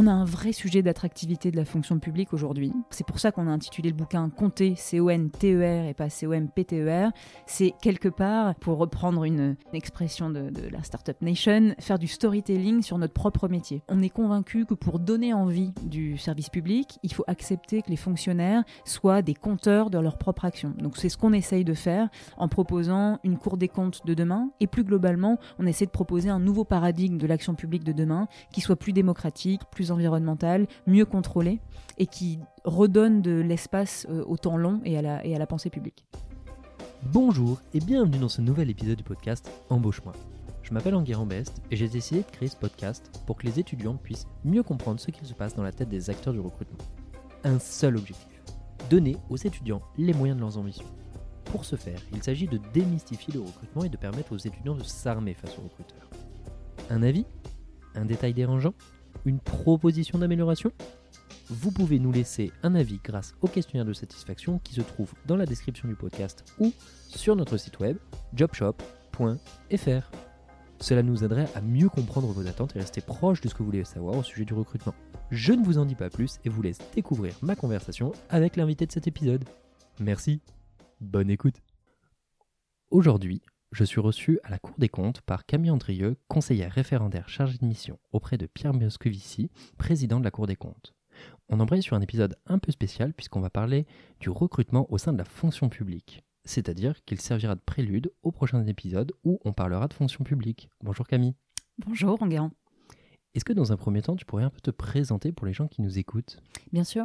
On a un vrai sujet d'attractivité de la fonction publique aujourd'hui. C'est pour ça qu'on a intitulé le bouquin Compter, C-O-N-T-E-R et pas C-O-M-P-T-E-R. C'est quelque part, pour reprendre une, expression de, la Startup Nation, faire du storytelling sur notre propre métier. On est convaincu que pour donner envie du service public, il faut accepter que les fonctionnaires soient des compteurs de leur propre action. Donc c'est ce qu'on essaye de faire en proposant une cour des comptes de demain et plus globalement, on essaie de proposer un nouveau paradigme de l'action publique de demain qui soit plus démocratique, plus environnementale, mieux contrôlée et qui redonne de l'espace euh, au temps long et à la, pensée publique. Bonjour et bienvenue dans ce nouvel épisode du podcast Embauche-moi. Je m'appelle Enguerrand Best et j'ai décidé de créer ce podcast pour que les étudiants puissent mieux comprendre ce qu'il se passe dans la tête des acteurs du recrutement. Un seul objectif donner aux étudiants les moyens de leurs ambitions. Pour ce faire, il s'agit de démystifier le recrutement et de permettre aux étudiants de s'armer face aux recruteurs. Un avis? Un détail dérangeant? Une proposition d'amélioration Vous pouvez nous laisser un avis grâce au questionnaire de satisfaction qui se trouve dans la description du podcast ou sur notre site web jobshop.fr. Cela nous aiderait à mieux comprendre vos attentes et rester proche de ce que vous voulez savoir au sujet du recrutement. Je ne vous en dis pas plus et vous laisse découvrir ma conversation avec l'invité de cet épisode. Merci, bonne écoute. Aujourd'hui, je suis reçu à la Cour des comptes par Camille Andrieux, conseillère référendaire chargée de mission auprès de Pierre Moscovici, président de la Cour des comptes. On embraye sur un épisode un peu spécial puisqu'on va parler du recrutement au sein de la fonction publique. C'est-à-dire qu'il servira de prélude au prochain épisode où on parlera de fonction publique. Bonjour Camille. Bonjour Enguerrand. Est-ce que dans un premier temps, tu pourrais un peu te présenter pour les gens qui nous écoutent? Bien sûr.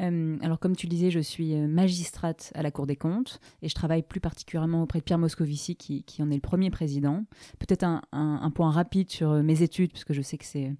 Euh, alors comme tu le disais, je suis euh, magistrate à la Cour des comptes et je travaille plus particulièrement auprès de Pierre Moscovici qui, en est le premier président. Peut-être un, point rapide sur euh, mes études, puisque je sais que c'est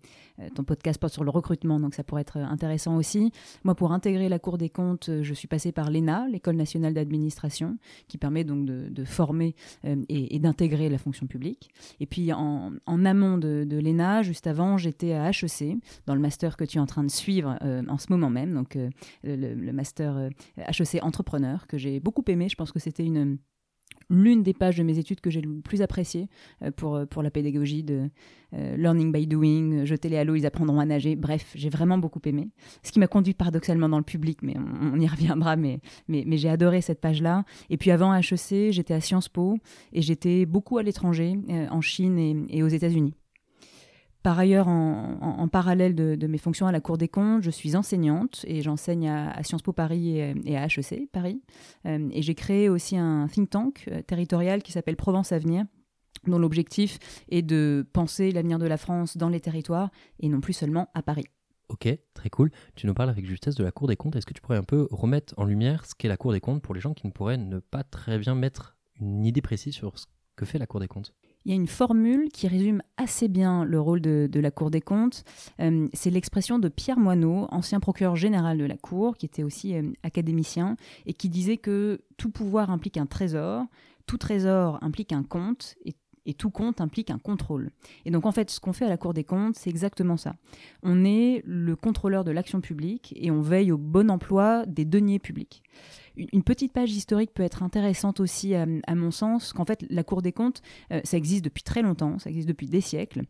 ton podcast porte sur le recrutement, donc ça pourrait être intéressant aussi. Moi, pour intégrer la Cour des comptes, je suis passée par l'ENA, l'École nationale d'administration, qui permet donc de, former et, d'intégrer la fonction publique. Et puis en, amont de, de l'ENA, juste avant, j'étais à HEC, dans le master que tu es en train de suivre euh, en ce moment même, donc euh, le, master HEC euh, entrepreneur, que j'ai beaucoup aimé. Je pense que c'était une l'une des pages de mes études que j'ai le plus appréciée pour, pour la pédagogie de learning by doing, jeter les halos, ils apprendront à nager. Bref, j'ai vraiment beaucoup aimé. Ce qui m'a conduit paradoxalement dans le public, mais on, y reviendra. Mais, mais, mais j'ai adoré cette page-là. Et puis avant HEC, j'étais à Sciences Po et j'étais beaucoup à l'étranger, en Chine et aux États-Unis. Par ailleurs, en, parallèle de, mes fonctions à la Cour des comptes, je suis enseignante et j'enseigne à, Sciences Po Paris et, à HEC Paris. Euh, et j'ai créé aussi un think tank euh, territorial qui s'appelle Provence Avenir dont l'objectif est de penser l'avenir de la France dans les territoires et non plus seulement à Paris. Ok, très cool. Tu nous parles avec justesse de la Cour des comptes. Est-ce que tu pourrais un peu remettre en lumière ce qu'est la Cour des comptes pour les gens qui ne pourraient pas très bien mettre une idée précise sur ce que fait la Cour des comptes? Il y a une formule qui résume assez bien le rôle de, la Cour des comptes. Euh, c'est l'expression de Pierre Moineau, ancien procureur général de la Cour, qui était aussi euh, académicien, et qui disait que tout pouvoir implique un trésor, tout trésor implique un compte, et tout compte implique un contrôle. Et donc en fait, ce qu'on fait à la Cour des comptes, c'est exactement ça. On est le contrôleur de l'action publique et on veille au bon emploi des deniers publics. Une petite page historique peut être intéressante aussi à, mon sens, qu'en fait la Cour des comptes, euh, ça existe depuis très longtemps, ça existe depuis des siècles.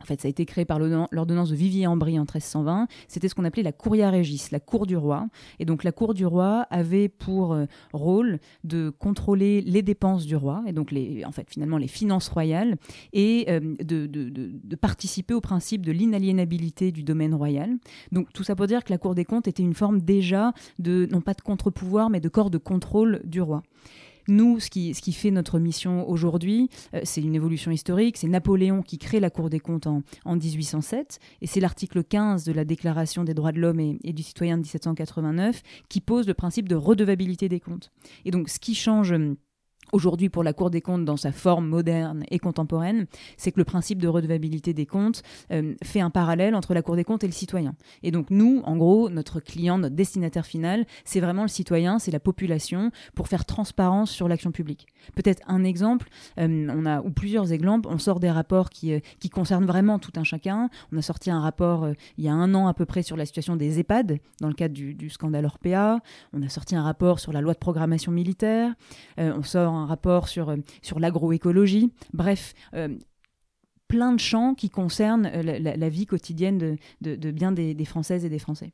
En fait, ça a été créé par l'ordonnance de Vivier-en-Brie en 1320. C'était ce qu'on appelait la Curia Regis, la cour du roi. Et donc, la cour du roi avait pour euh, rôle de contrôler les dépenses du roi, et donc, les, en fait, finalement, les finances royales, et euh, de, de, participer au principe de l'inaliénabilité du domaine royal. Donc, tout ça pour dire que la Cour des comptes était une forme déjà de, non pas de contre-pouvoir, mais de corps de contrôle du roi. Nous, ce qui, fait notre mission aujourd'hui, euh, c'est une évolution historique. C'est Napoléon qui crée la Cour des comptes en, 1807, et c'est l'article 15 de la Déclaration des droits de l'homme et, et, du citoyen de 1789 qui pose le principe de redevabilité des comptes. Et donc, ce qui change aujourd'hui pour la Cour des comptes dans sa forme moderne et contemporaine, c'est que le principe de redevabilité des comptes euh, fait un parallèle entre la Cour des comptes et le citoyen. Et donc nous, en gros, notre client, notre destinataire final, c'est vraiment le citoyen, c'est la population, pour faire transparence sur l'action publique. Peut-être un exemple, euh, on a ou plusieurs exemples, on sort des rapports qui, euh, qui concernent vraiment tout un chacun. On a sorti un rapport il y a un an à peu près sur la situation des EHPAD dans le cadre du, scandale Orpea. On a sorti un rapport sur la loi de programmation militaire. on sort un rapport sur, euh, l'agroécologie. Bref, euh, plein de champs qui concernent la, vie quotidienne de, bien des Françaises et des Français.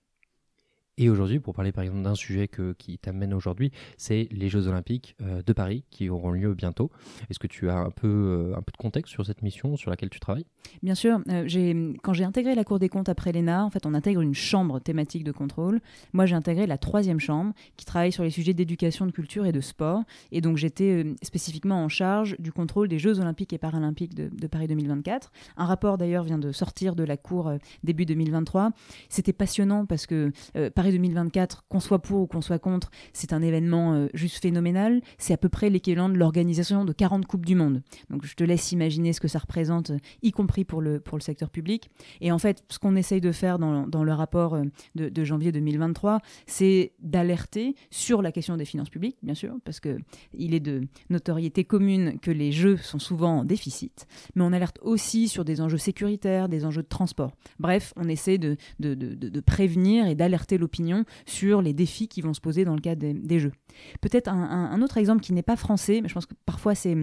Et aujourd'hui, pour parler par exemple d'un sujet que, qui t'amène aujourd'hui, c'est les Jeux Olympiques euh, de Paris qui auront lieu bientôt. Est-ce que tu as un peu, euh, un peu de contexte sur cette mission sur laquelle tu travailles? Bien sûr. Euh, quand j'ai intégré la Cour des comptes après l'ENA, en fait, on intègre une chambre thématique de contrôle. Moi, j'ai intégré la troisième chambre qui travaille sur les sujets d'éducation, de culture et de sport. Et donc, j'étais spécifiquement en charge du contrôle des Jeux Olympiques et Paralympiques de, de Paris 2024. Un rapport d'ailleurs vient de sortir de la Cour début 2023. C'était passionnant parce que Paris 2024, qu'on soit pour ou qu'on soit contre, c'est un événement euh, juste phénoménal. C'est à peu près l'équivalent de l'organisation de 40 Coupes du Monde. Donc je te laisse imaginer ce que ça représente, euh, y compris pour le, pour le secteur public. Et en fait, ce qu'on essaye de faire dans, dans le rapport euh, de, janvier 2023, c'est d'alerter sur la question des finances publiques, bien sûr, parce qu'il est de notoriété commune que les jeux sont souvent en déficit, mais on alerte aussi sur des enjeux sécuritaires, des enjeux de transport. Bref, on essaie de, de, de, de prévenir et d'alerter l'opinion sur les défis qui vont se poser dans le cadre des, jeux. Peut-être un, autre exemple qui n'est pas français, mais je pense que parfois c'est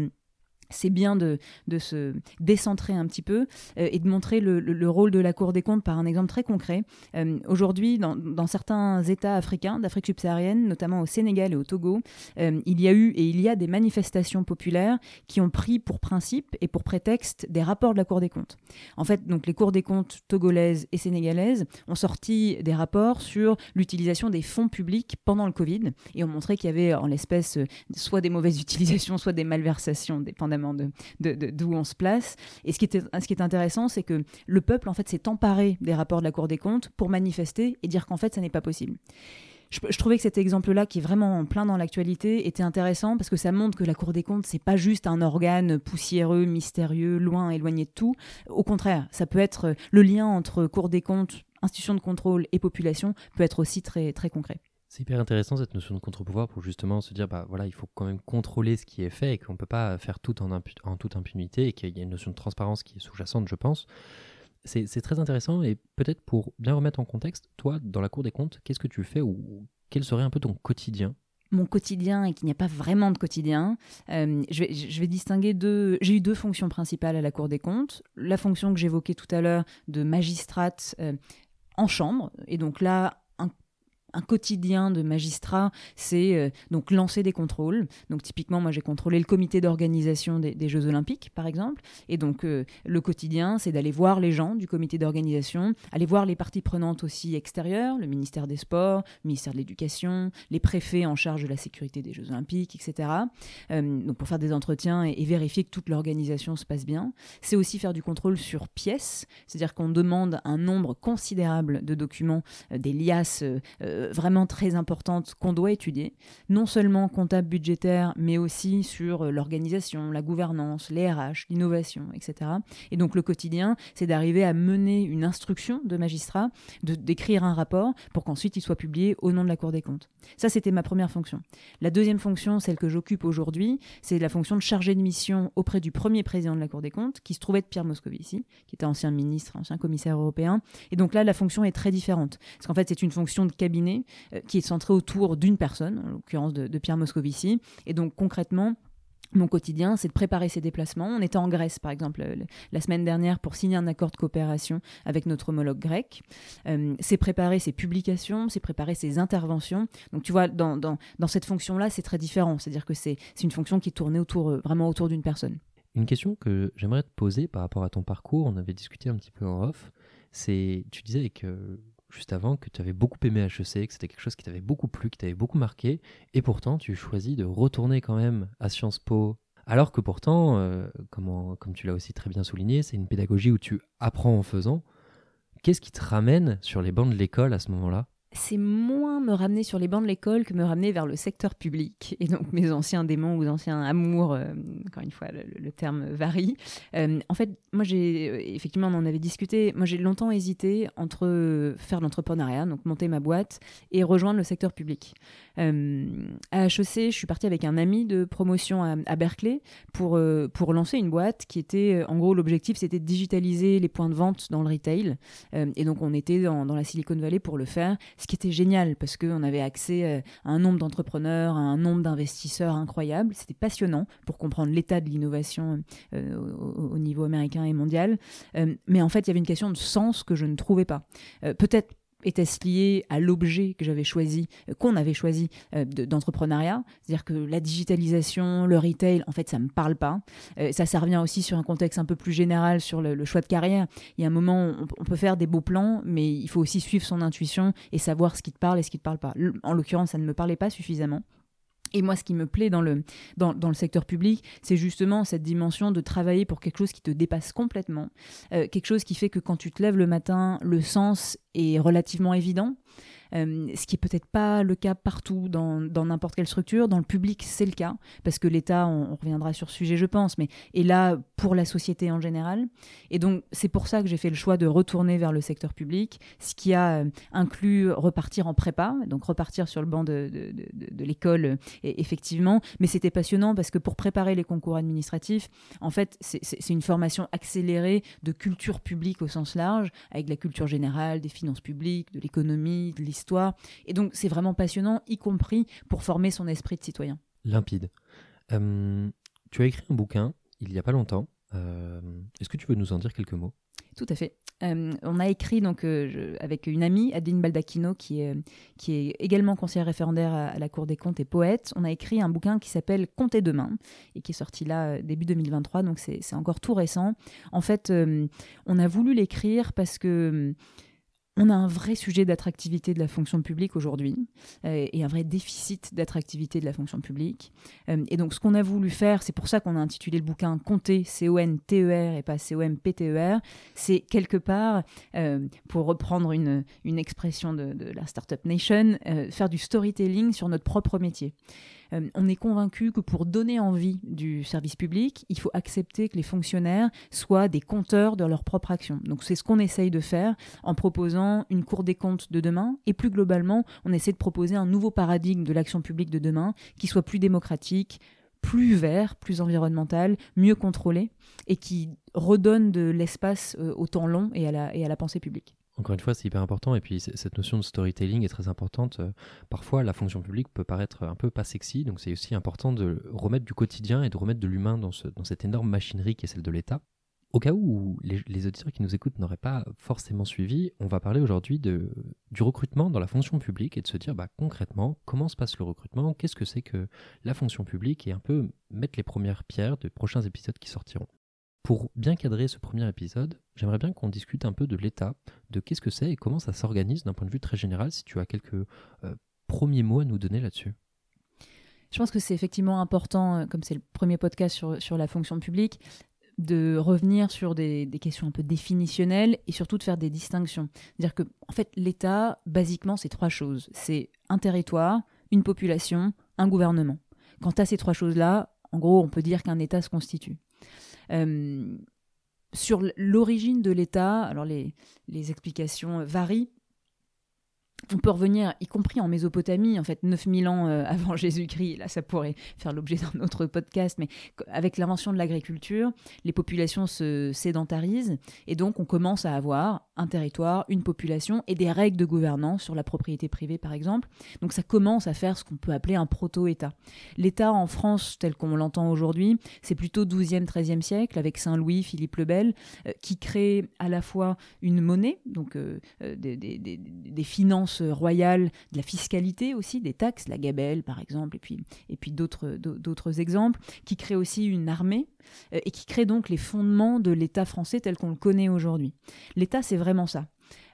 c'est bien de, se décentrer un petit peu euh, et de montrer le, rôle de la Cour des comptes par un exemple très concret. Euh, aujourd'hui, dans, certains États africains d'Afrique subsaharienne, notamment au Sénégal et au Togo, euh, il y a eu et il y a des manifestations populaires qui ont pris pour principe et pour prétexte des rapports de la Cour des comptes. En fait, donc les cours des comptes togolaises et sénégalaises ont sorti des rapports sur l'utilisation des fonds publics pendant le Covid et ont montré qu'il y avait en l'espèce soit des mauvaises utilisations, soit des malversations, dépendamment d'où on se place. Et ce qui, était, ce qui est intéressant, c'est que le peuple, en fait, s'est emparé des rapports de la Cour des comptes pour manifester et dire qu'en fait, ça n'est pas possible. Je, trouvais que cet exemple-là, qui est vraiment plein dans l'actualité, était intéressant parce que ça montre que la Cour des comptes, c'est pas juste un organe poussiéreux, mystérieux, loin, éloigné de tout. Au contraire, ça peut être le lien entre Cour des comptes, institution de contrôle et population peut être aussi très, très concret. C'est hyper intéressant cette notion de contre-pouvoir pour justement se dire bah voilà il faut quand même contrôler ce qui est fait et qu'on ne peut pas faire tout en, en toute impunité et qu'il y a une notion de transparence qui est sous-jacente je pense. C'est très intéressant et peut-être pour bien remettre en contexte, toi dans la Cour des comptes, qu'est-ce que tu fais ou quel serait un peu ton quotidien? Mon quotidien et qu'il n'y a pas vraiment de quotidien. Euh, je, vais, distinguer deux. J'ai eu deux fonctions principales à la Cour des comptes. La fonction que j'évoquais tout à l'heure de magistrate euh, en chambre. Et donc là, un quotidien de magistrat, c'est euh, donc lancer des contrôles. Donc typiquement, moi j'ai contrôlé le comité d'organisation des, Jeux Olympiques, par exemple. Et donc euh, le quotidien, c'est d'aller voir les gens du comité d'organisation, aller voir les parties prenantes aussi extérieures, le ministère des Sports, le ministère de l'Éducation, les préfets en charge de la sécurité des Jeux Olympiques, etc. Euh, donc pour faire des entretiens et, vérifier que toute l'organisation se passe bien. C'est aussi faire du contrôle sur pièces, c'est-à-dire qu'on demande un nombre considérable de documents, des liasses vraiment très importante qu'on doit étudier, non seulement comptable budgétaire, mais aussi sur euh, l'organisation, la gouvernance, les RH, l'innovation, etc. Et donc le quotidien, c'est d'arriver à mener une instruction de magistrat, de d'écrire un rapport pour qu'ensuite il soit publié au nom de la Cour des comptes. Ça, c'était ma première fonction. La deuxième fonction, celle que j'occupe aujourd'hui, c'est la fonction de chargé de mission auprès du premier président de la Cour des comptes, qui se trouvait être Pierre Moscovici, qui était ancien ministre, ancien commissaire européen. Et donc là, la fonction est très différente. Parce qu'en fait, c'est une fonction de cabinet euh, qui est centré autour d'une personne, en l'occurrence de, Pierre Moscovici. Et donc concrètement, mon quotidien, c'est de préparer ces déplacements. On était en Grèce, par exemple, la semaine dernière pour signer un accord de coopération avec notre homologue grec. Euh, c'est préparer ses publications, c'est préparer ses interventions. Donc, tu vois, dans, cette fonction-là, c'est très différent. C'est-à-dire que c'est une fonction qui tournait autour, euh, vraiment autour d'une personne. Une question que j'aimerais te poser par rapport à ton parcours, on avait discuté un petit peu en off, c'est, tu disais que juste avant que tu avais beaucoup aimé HEC, que c'était quelque chose qui t'avait beaucoup plu, qui t'avait beaucoup marqué, et pourtant tu choisis de retourner quand même à Sciences Po. Alors que pourtant, euh, comme, comme tu l'as aussi très bien souligné, c'est une pédagogie où tu apprends en faisant. Qu'est-ce qui te ramène sur les bancs de l'école à ce moment-là? C'est moins me ramener sur les bancs de l'école que me ramener vers le secteur public. Et donc mes anciens démons ou anciens amours, euh, encore une fois, le, terme varie. Euh, en fait, moi j'ai, euh, effectivement, on en avait discuté, moi j'ai longtemps hésité entre faire l'entrepreneuriat, donc monter ma boîte, et rejoindre le secteur public. à HEC, je suis partie avec un ami de promotion à, Berkeley pour, pour lancer une boîte qui était, en gros, l'objectif c'était de digitaliser les points de vente dans le retail. et donc on était dans, dans la Silicon Valley pour le faire ce qui était génial parce qu'on avait accès euh, à un nombre d'entrepreneurs, à un nombre d'investisseurs incroyable. C'était passionnant pour comprendre l'état de l'innovation euh, au, niveau américain et mondial. mais en fait, il y avait une question de sens que je ne trouvais pas. Peut-être était-ce lié à l'objet que j'avais choisi, euh, qu'on avait choisi euh, d'entrepreneuriat? C'est-à-dire que la digitalisation, le retail, en fait, ça ne me parle pas. Euh, ça, ça revient aussi sur un contexte un peu plus général sur le, choix de carrière. Il y a un moment, on, on, peut faire des beaux plans, mais il faut aussi suivre son intuition et savoir ce qui te parle et ce qui ne te parle pas. En l'occurrence, ça ne me parlait pas suffisamment. Et moi, ce qui me plaît dans le, dans, dans le secteur public, c'est justement cette dimension de travailler pour quelque chose qui te dépasse complètement, euh, quelque chose qui fait que quand tu te lèves le matin, le sens est relativement évident, euh, ce qui est peut-être pas le cas partout dans n'importe quelle structure. Dans le public, c'est le cas, parce que l'État, on, reviendra sur ce sujet, je pense, mais est là pour la société en général. Et donc, c'est pour ça que j'ai fait le choix de retourner vers le secteur public, ce qui a euh, inclus repartir en prépa, donc repartir sur le banc de, de, l'école, euh, effectivement. Mais c'était passionnant parce que pour préparer les concours administratifs, en fait, c'est une formation accélérée de culture publique au sens large, avec la culture générale, des finances publiques, de l'économie, de l'histoire histoire. Et donc, c'est vraiment passionnant, y compris pour former son esprit de citoyen. Limpide. Euh, tu as écrit un bouquin il n'y a pas longtemps. Euh, est-ce que tu veux nous en dire quelques mots? Tout à fait. Euh, on a écrit donc avec une amie, Adeline Baldacchino, qui est, qui est également conseillère référendaire à, la Cour des comptes et poète. On a écrit un bouquin qui s'appelle Comptez demain et qui est sorti là début 2023, donc c'est encore tout récent. En fait, on a voulu l'écrire parce que on a un vrai sujet d'attractivité de la fonction publique aujourd'hui euh, et un vrai déficit d'attractivité de la fonction publique. Euh, et donc, ce qu'on a voulu faire, c'est pour ça qu'on a intitulé le bouquin Compter, C-O-N-T-E-R et pas C-O-M-P-T-E-R, c'est quelque part, euh, pour reprendre une, expression de, de, la Startup Nation, faire du storytelling sur notre propre métier. Euh, on est convaincu que pour donner envie du service public, il faut accepter que les fonctionnaires soient des compteurs de leur propre action. Donc c'est ce qu'on essaye de faire en proposant une cour des comptes de demain et plus globalement, on essaie de proposer un nouveau paradigme de l'action publique de demain qui soit plus démocratique, plus vert, plus environnemental, mieux contrôlé et qui redonne de l'espace euh, au temps long et à la pensée publique. Encore une fois, c'est hyper important. Et puis, cette notion de storytelling est très importante. Euh, parfois, la fonction publique peut paraître un peu pas sexy. Donc, c'est aussi important de remettre du quotidien et de remettre de l'humain dans, cette énorme machinerie qui est celle de l'État. Au cas où les, auditeurs qui nous écoutent n'auraient pas forcément suivi, on va parler aujourd'hui du recrutement dans la fonction publique et de se dire bah, concrètement comment se passe le recrutement, qu'est-ce que c'est que la fonction publique? Et un peu mettre les premières pierres de prochains épisodes qui sortiront. Pour bien cadrer ce premier épisode, j'aimerais bien qu'on discute un peu de l'État, de qu'est-ce que c'est et comment ça s'organise d'un point de vue très général, si tu as quelques euh, premiers mots à nous donner là-dessus. Je pense que c'est effectivement important, euh, comme c'est le premier podcast sur, sur la fonction publique, de revenir sur des, des, questions un peu définitionnelles et surtout de faire des distinctions. C'est-à-dire que, en fait, l'État, basiquement, c'est trois choses. C'est un territoire, une population, un gouvernement. Quant à ces trois choses-là, en gros, on peut dire qu'un État se constitue. Euh, sur l'origine de l'État, alors les, les explications varient, on peut revenir, y compris en Mésopotamie, en fait, 9000 ans euh, avant Jésus-Christ, là ça pourrait faire l'objet d'un autre podcast, mais avec l'invention de l'agriculture, les populations se sédentarisent et donc on commence à avoir un territoire, une population et des règles de gouvernance sur la propriété privée par exemple. Donc ça commence à faire ce qu'on peut appeler un proto-État. L'État en France, tel qu'on l'entend aujourd'hui, c'est plutôt 12e, 13e siècle avec Saint-Louis, Philippe le Bel, euh, qui crée à la fois une monnaie, donc euh, des, des finances royale, de la fiscalité aussi, des taxes, la gabelle par exemple, et puis, et puis d'autres, exemples, qui crée aussi une armée euh, et qui crée donc les fondements de l'État français tel qu'on le connaît aujourd'hui. L'État, c'est vraiment ça.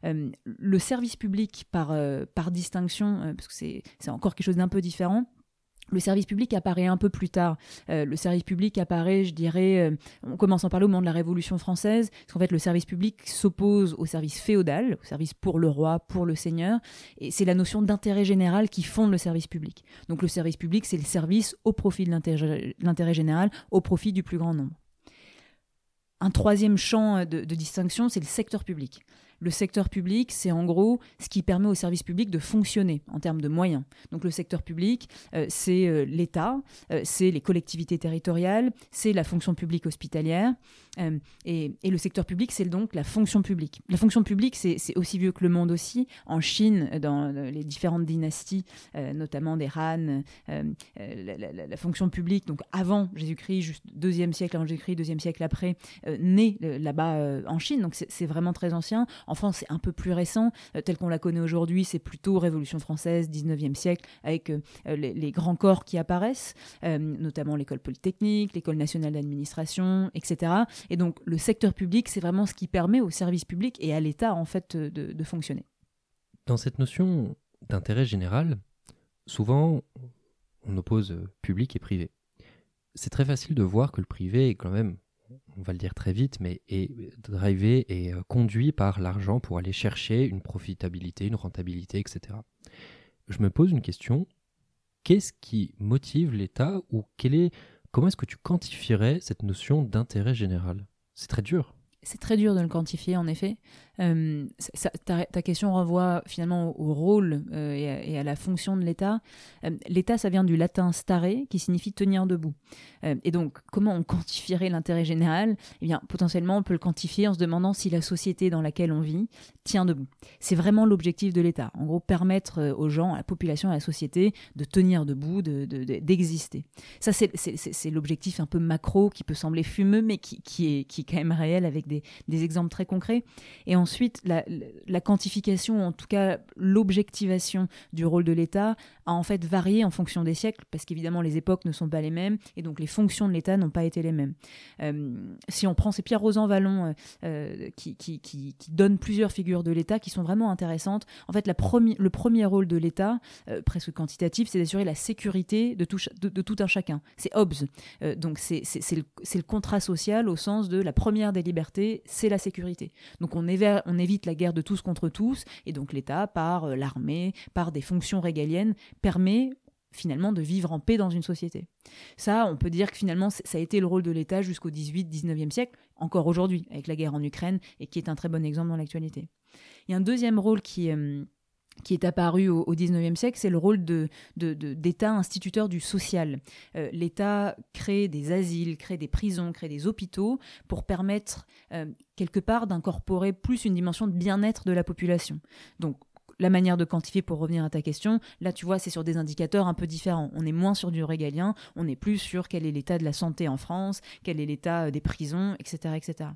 Euh, le service public par, euh, par distinction, parce que c'est encore quelque chose d'un peu différent, le service public apparaît un peu plus tard. Euh, le service public apparaît, je dirais, euh, on commence à en parler au moment de la Révolution française, parce qu'en fait le service public s'oppose au service féodal, au service pour le roi, pour le seigneur, et c'est la notion d'intérêt général qui fonde le service public. Donc le service public, c'est le service au profit de l'intérêt général, au profit du plus grand nombre. Un troisième champ de distinction, c'est le secteur public. Le secteur public, c'est en gros ce qui permet au service public de fonctionner en termes de moyens. Donc le secteur public, euh, c'est euh, l'État, euh, c'est les collectivités territoriales, c'est la fonction publique hospitalière. Et, et, le secteur public, c'est donc la fonction publique. La fonction publique, c'est aussi vieux que le monde aussi. En Chine, dans les différentes dynasties, notamment des Han, la, la, fonction publique, donc avant Jésus-Christ, juste deuxième siècle avant Jésus-Christ, deuxième siècle après, né là-bas en Chine. Donc c'est vraiment très ancien. En France, c'est un peu plus récent. tel qu'on la connaît aujourd'hui, c'est plutôt Révolution française, 19e siècle, avec les, grands corps qui apparaissent, euh, notamment l'école polytechnique, l'école nationale d'administration, etc. Et donc le secteur public, c'est vraiment ce qui permet au service public et à l'État en fait de, de fonctionner. Dans cette notion d'intérêt général, souvent on oppose public et privé. C'est très facile de voir que le privé est quand même on va le dire très vite, mais est drivé et euh, conduit par l'argent pour aller chercher une profitabilité, une rentabilité, etc. Je me pose une question, qu'est-ce qui motive l'État ou est, comment est-ce que tu quantifierais cette notion d'intérêt général? C'est très dur. C'est très dur de le quantifier, en effet. Euh, ta, question renvoie finalement au, rôle euh, et, à, la fonction de l'État. Euh, L'État, ça vient du latin stare, qui signifie tenir debout. et donc, comment on quantifierait l'intérêt général? Eh bien, potentiellement, on peut le quantifier en se demandant si la société dans laquelle on vit tient debout. C'est vraiment l'objectif de l'État. En gros, permettre aux gens, à la population, à la société de tenir debout, d'exister. De, Ça, c'est l'objectif un peu macro qui peut sembler fumeux, mais qui, est, qui est quand même réel avec des, des exemples très concrets. Et ensuite, la, quantification, en tout cas l'objectivation du rôle de l'État, a en fait varié en fonction des siècles, parce qu'évidemment les époques ne sont pas les mêmes, et donc les fonctions de l'État n'ont pas été les mêmes. Euh, si on prend, c'est Pierre Rosan Vallon euh, euh, qui, qui, donne plusieurs figures de l'État qui sont vraiment intéressantes. En fait, la le premier rôle de l'État, presque quantitatif, c'est d'assurer la sécurité de tout, de, tout un chacun. C'est Hobbes. donc c'est le, le, contrat social au sens de la première des libertés, c'est la sécurité. Donc on, on évite la guerre de tous contre tous, et donc l'État, par euh, l'armée, par des fonctions régaliennes, permet finalement de vivre en paix dans une société. Ça, on peut dire que finalement, ça a été le rôle de l'État jusqu'au 18-19e siècle, encore aujourd'hui, avec la guerre en Ukraine, et qui est un très bon exemple dans l'actualité. Il y a un deuxième rôle qui, euh, qui est apparu au, XIXe siècle, c'est le rôle d'État instituteur du social. Euh, L'État crée des asiles, crée des prisons, crée des hôpitaux pour permettre euh, quelque part d'incorporer plus une dimension de bien-être de la population. Donc la manière de quantifier, pour revenir à ta question, là tu vois, c'est sur des indicateurs un peu différents. On est moins sur du régalien, on est plus sur quel est l'état de la santé en France, quel est l'état euh, des prisons, etc. etc.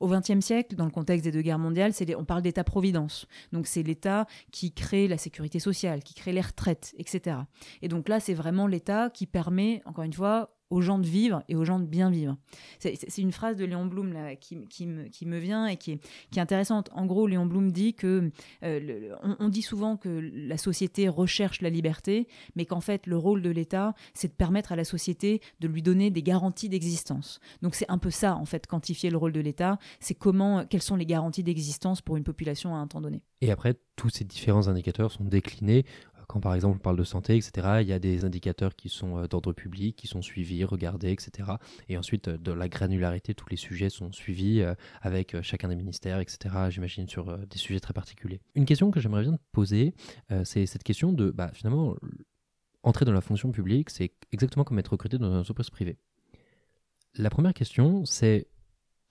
Au XXe siècle, dans le contexte des deux guerres mondiales, on parle d'État-providence. Donc c'est l'État qui crée la sécurité sociale, qui crée les retraites, etc. Et donc là, c'est vraiment l'État qui permet, encore une fois, aux gens de vivre et aux gens de bien vivre. C'est une phrase de Léon Blum qui, me, vient et qui est, intéressante. En gros, Léon Blum dit que euh, on, dit souvent que la société recherche la liberté, mais qu'en fait le rôle de l'État, c'est de permettre à la société de lui donner des garanties d'existence. Donc c'est un peu ça en fait, quantifier le rôle de l'État, c'est comment, quelles sont les garanties d'existence pour une population à un temps donné. Et après, tous ces différents indicateurs sont déclinés quand par exemple on parle de santé, etc., il y a des indicateurs qui sont euh, d'ordre public, qui sont suivis, regardés, etc. Et ensuite, euh, de la granularité, tous les sujets sont suivis euh, avec chacun des ministères, etc., j'imagine, sur des sujets très particuliers. Une question que j'aimerais bien te poser, c'est cette question de, bah, finalement, entrer dans la fonction publique, c'est exactement comme être recruté dans une entreprise privée. La première question, c'est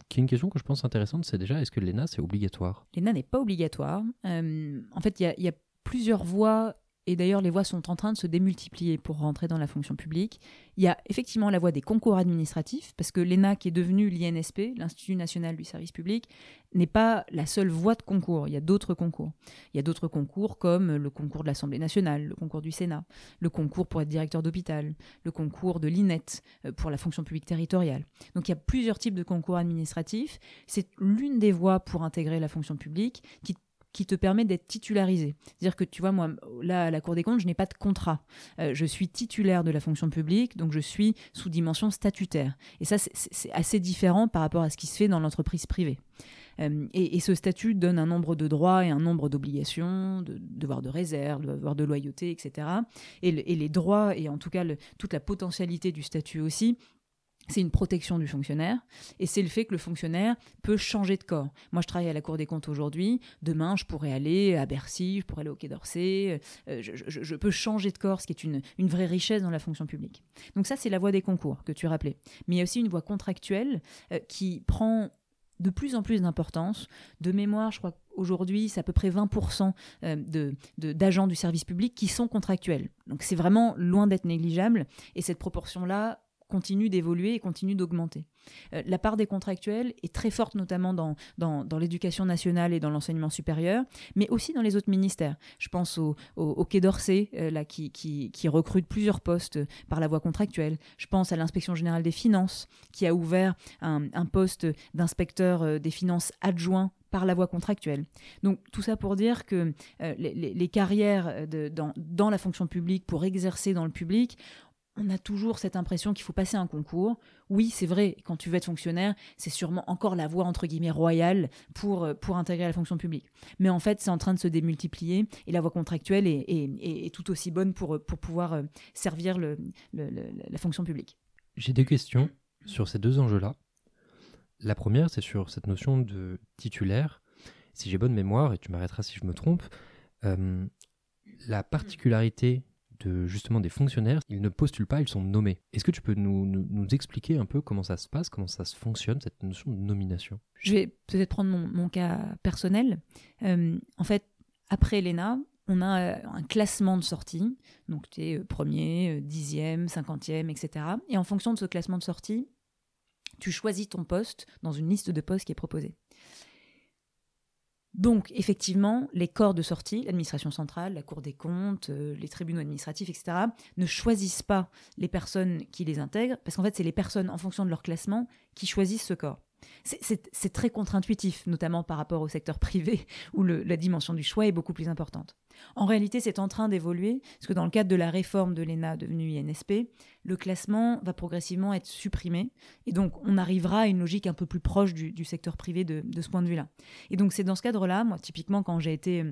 qui est une question que je pense intéressante, c'est déjà est-ce que l'ENA c'est obligatoire? L'ENA n'est pas obligatoire. en fait, il y, y, a plusieurs voies et d'ailleurs les voies sont en train de se démultiplier pour rentrer dans la fonction publique. Il y a effectivement la voie des concours administratifs, parce que l'ENA, qui est devenu l'INSP, l'Institut national du service public, n'est pas la seule voie de concours. Il y a d'autres concours. Il y a d'autres concours comme le concours de l'Assemblée nationale, le concours du Sénat, le concours pour être directeur d'hôpital, le concours de l'INET euh, pour la fonction publique territoriale. Donc il y a plusieurs types de concours administratifs. C'est l'une des voies pour intégrer la fonction publique qui qui te permet d'être titularisé. C'est-à-dire que tu vois, moi, là, à la Cour des comptes, je n'ai pas de contrat. Euh, je suis titulaire de la fonction publique, donc je suis sous dimension statutaire. Et ça, c'est assez différent par rapport à ce qui se fait dans l'entreprise privée. Euh, et, ce statut donne un nombre de droits et un nombre d'obligations, de devoirs de réserve, de devoirs de loyauté, etc. Et, les droits, et en tout cas toute la potentialité du statut aussi, c'est une protection du fonctionnaire et c'est le fait que le fonctionnaire peut changer de corps. Moi, je travaille à la Cour des comptes aujourd'hui. Demain, je pourrais aller à Bercy, je pourrais aller au Quai d'Orsay. Euh, je, peux changer de corps, ce qui est une, vraie richesse dans la fonction publique. Donc ça, c'est la voie des concours que tu rappelais. Mais il y a aussi une voie contractuelle euh, qui prend de plus en plus d'importance. De mémoire, je crois qu'aujourd'hui, c'est à peu près 20% euh, d'agents du service public qui sont contractuels. Donc c'est vraiment loin d'être négligeable. Et cette proportion-là continue d'évoluer et continue d'augmenter. Euh, la part des contractuels est très forte, notamment dans, dans, l'éducation nationale et dans l'enseignement supérieur, mais aussi dans les autres ministères. Je pense au, au, Quai d'Orsay, euh, là, qui, qui, recrute plusieurs postes par la voie contractuelle. Je pense à l'inspection générale des finances, qui a ouvert un, poste d'inspecteur euh, des finances adjoint par la voie contractuelle. Donc tout ça pour dire que les, carrières dans, dans, la fonction publique pour exercer dans le public on a toujours cette impression qu'il faut passer un concours. Oui, c'est vrai, quand tu veux être fonctionnaire, c'est sûrement encore la voie entre guillemets royale pour, euh, pour intégrer la fonction publique. Mais en fait, c'est en train de se démultiplier et la voie contractuelle est, tout aussi bonne pour, pour pouvoir euh, servir le, la fonction publique. J'ai des questions sur ces deux enjeux-là. La première, c'est sur cette notion de titulaire. Si j'ai bonne mémoire, et tu m'arrêteras si je me trompe, euh, la particularité de justement des fonctionnaires, ils ne postulent pas, ils sont nommés. Est-ce que tu peux nous, expliquer un peu comment ça se passe, comment ça se fonctionne, cette notion de nomination? Je vais peut-être prendre mon, mon, cas personnel. Euh, en fait, après l'ENA, on a euh, un classement de sortie, donc tu es euh, premier, dixième, cinquantième, etc. Et en fonction de ce classement de sortie, tu choisis ton poste dans une liste de postes qui est proposée. Donc, effectivement, les corps de sortie, l'administration centrale, la Cour des comptes, euh, les tribunaux administratifs, etc., ne choisissent pas les personnes qui les intègrent, parce qu'en fait, c'est les personnes, en fonction de leur classement, qui choisissent ce corps. C'est très contre-intuitif, notamment par rapport au secteur privé, où la dimension du choix est beaucoup plus importante. En réalité, c'est en train d'évoluer, parce que dans le cadre de la réforme de l'ENA devenue INSP, le classement va progressivement être supprimé, et donc on arrivera à une logique un peu plus proche du, secteur privé de, de ce point de vue-là. Et donc c'est dans ce cadre-là, moi, typiquement, quand j'ai été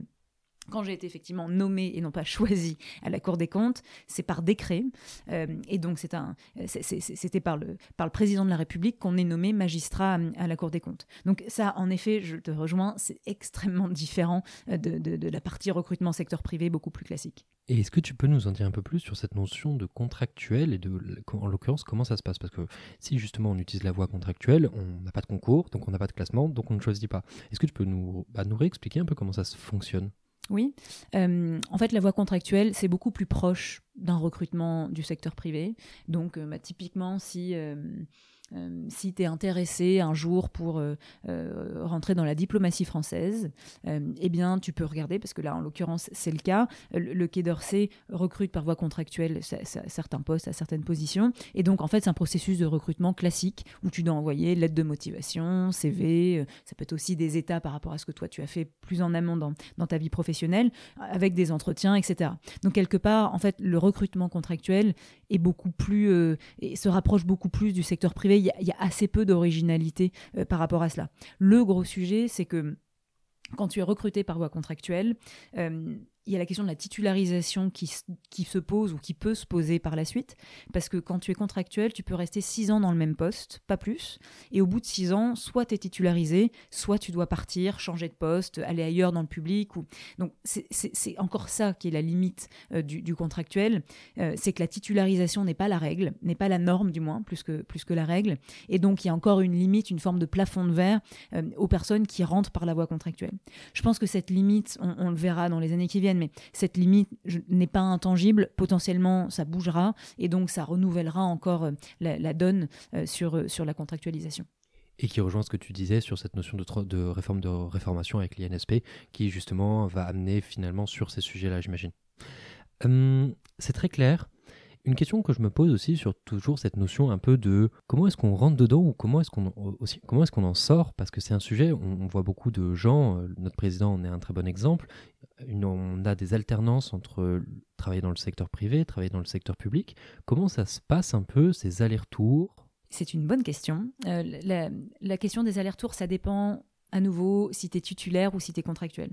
quand j'ai été effectivement nommée et non pas choisie à la Cour des comptes, c'est par décret. Euh, et donc, c'était par le, président de la République qu'on est nommé magistrat à, la Cour des comptes. Donc, ça, en effet, je te rejoins, c'est extrêmement différent de, de, la partie recrutement secteur privé, beaucoup plus classique. Et est-ce que tu peux nous en dire un peu plus sur cette notion de contractuel et de, en l'occurrence, comment ça se passe? Parce que si justement on utilise la voie contractuelle, on n'a pas de concours, donc on n'a pas de classement, donc on ne choisit pas. Est-ce que tu peux nous, bah, réexpliquer un peu comment ça fonctionne? Oui. Euh, en fait, la voie contractuelle, c'est beaucoup plus proche d'un recrutement du secteur privé. Donc, euh, bah, typiquement, si euh, si tu es intéressé un jour pour euh, euh, rentrer dans la diplomatie française, eh bien, tu peux regarder, parce que là, en l'occurrence, c'est le cas. Le, Quai d'Orsay recrute par voie contractuelle certains postes à certaines positions. Et donc, en fait, c'est un processus de recrutement classique où tu dois envoyer lettre de motivation, CV. ça peut être aussi des états par rapport à ce que toi, tu as fait plus en amont dans, ta vie professionnelle, avec des entretiens, etc. Donc, quelque part, en fait, le recrutement contractuel est beaucoup plus, se rapproche beaucoup plus du secteur privé il y, a assez peu d'originalité euh, par rapport à cela. Le gros sujet, c'est que quand tu es recruté par voie contractuelle, euh, il y a la question de la titularisation qui, se pose ou qui peut se poser par la suite, parce que quand tu es contractuel, tu peux rester six ans dans le même poste, pas plus, et au bout de six ans, soit tu es titularisé, soit tu dois partir, changer de poste, aller ailleurs dans le public. Donc c'est encore ça qui est la limite euh, du, contractuel, euh, c'est que la titularisation n'est pas la règle, n'est pas la norme du moins, plus que, la règle, et donc il y a encore une limite, une forme de plafond de verre euh, aux personnes qui rentrent par la voie contractuelle. Je pense que cette limite, on le verra dans les années qui viennent, mais cette limite n'est pas intangible. Potentiellement, ça bougera et donc ça renouvellera encore euh, la, donne euh, sur, euh, sur la contractualisation. Et qui rejoint ce que tu disais sur cette notion de, de réforme de réformation avec l'INSP, qui justement va amener finalement sur ces sujets-là, j'imagine. Hum, c'est très clair. Une question que je me pose aussi sur toujours cette notion un peu de comment est-ce qu'on rentre dedans ou comment est-ce qu'on comment est-ce qu'on en sort? Parce que c'est un sujet on, voit beaucoup de gens euh, notre président en est un très bon exemple on a des alternances entre travailler dans le secteur privé travailler dans le secteur public. Comment ça se passe un peu ces allers-retours? C'est une bonne question. Euh, la question des allers-retours ça dépend à nouveau si tu es titulaire ou si tu es contractuel.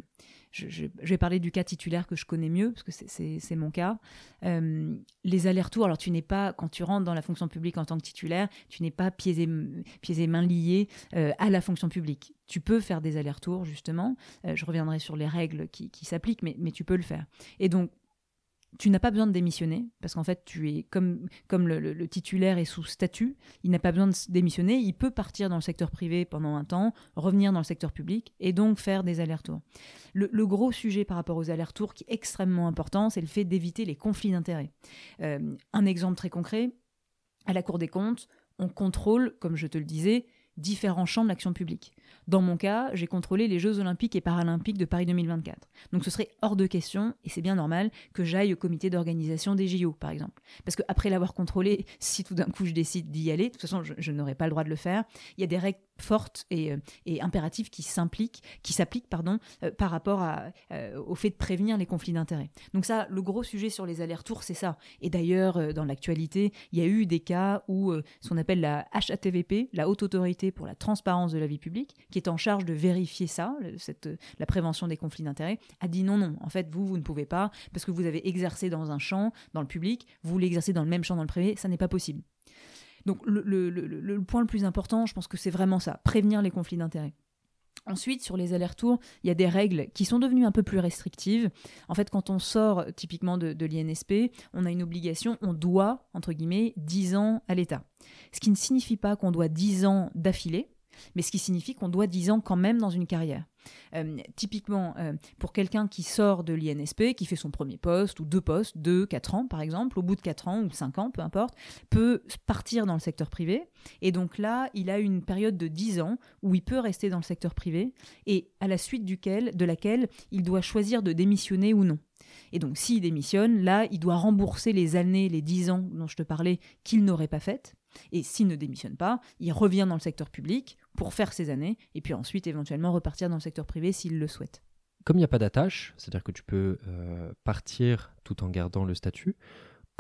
Je, vais parler du cas titulaire que je connais mieux, parce que c'est mon cas. Euh, les allers-retours, alors tu n'es pas, quand tu rentres dans la fonction publique en tant que titulaire, tu n'es pas pieds et, mains liés euh, à la fonction publique. Tu peux faire des allers-retours, justement. Euh, je reviendrai sur les règles qui, s'appliquent, mais, mais tu peux le faire. Et donc, tu n'as pas besoin de démissionner, parce qu'en fait, comme le, titulaire est sous statut, il n'a pas besoin de démissionner, il peut partir dans le secteur privé pendant un temps, revenir dans le secteur public, et donc faire des allers-retours. Le, gros sujet par rapport aux allers-retours qui est extrêmement important, c'est le fait d'éviter les conflits d'intérêts. Euh, un exemple très concret, à la Cour des comptes, on contrôle, comme je te le disais, différents champs de l'action publique. Dans mon cas, j'ai contrôlé les Jeux olympiques et paralympiques de Paris 2024. Donc ce serait hors de question, et c'est bien normal, que j'aille au comité d'organisation des JO, par exemple. Parce qu'après l'avoir contrôlé, si tout d'un coup je décide d'y aller, de toute façon je, je n'aurai pas le droit de le faire, il y a des règles fortes et, euh, impératives qui s'impliquent, qui s'appliquent pardon, euh, par rapport euh, au fait de prévenir les conflits d'intérêts. Donc ça, le gros sujet sur les allers-retours, c'est ça. Et d'ailleurs, dans l'actualité, il y a eu des cas où ce qu'on appelle la HATVP, la Haute Autorité pour la Transparence de la Vie Publique, qui est en charge de vérifier ça, cette, la prévention des conflits d'intérêts, a dit non, non, en fait, vous, vous ne pouvez pas, parce que vous avez exercé dans un champ, dans le public, vous l'exercez dans le même champ dans le privé, ça n'est pas possible. Donc le, point le plus important, je pense que c'est vraiment ça, prévenir les conflits d'intérêts. Ensuite, sur les allers-retours, il y a des règles qui sont devenues un peu plus restrictives. En fait, quand on sort typiquement de, de l'INSP, on a une obligation, on doit, entre guillemets, 10 ans à l'État. Ce qui ne signifie pas qu'on doit 10 ans d'affilée, mais ce qui signifie qu'on doit 10 ans quand même dans une carrière. Euh, typiquement, euh, pour quelqu'un qui sort de l'INSP, qui fait son premier poste, ou deux postes, deux, quatre ans par exemple, au bout de quatre ans ou cinq ans, peu importe, peut partir dans le secteur privé. Et donc là, il a une période de 10 ans où il peut rester dans le secteur privé, et à la suite duquel, de laquelle il doit choisir de démissionner ou non. Et donc, s'il démissionne, là, il doit rembourser les années, les 10 ans dont je te parlais, qu'il n'aurait pas faites. Et s'il ne démissionne pas, il revient dans le secteur public pour faire ses années, et puis ensuite éventuellement repartir dans le secteur privé s'il le souhaite. Comme il n'y a pas d'attache, c'est-à-dire que tu peux euh, partir tout en gardant le statut,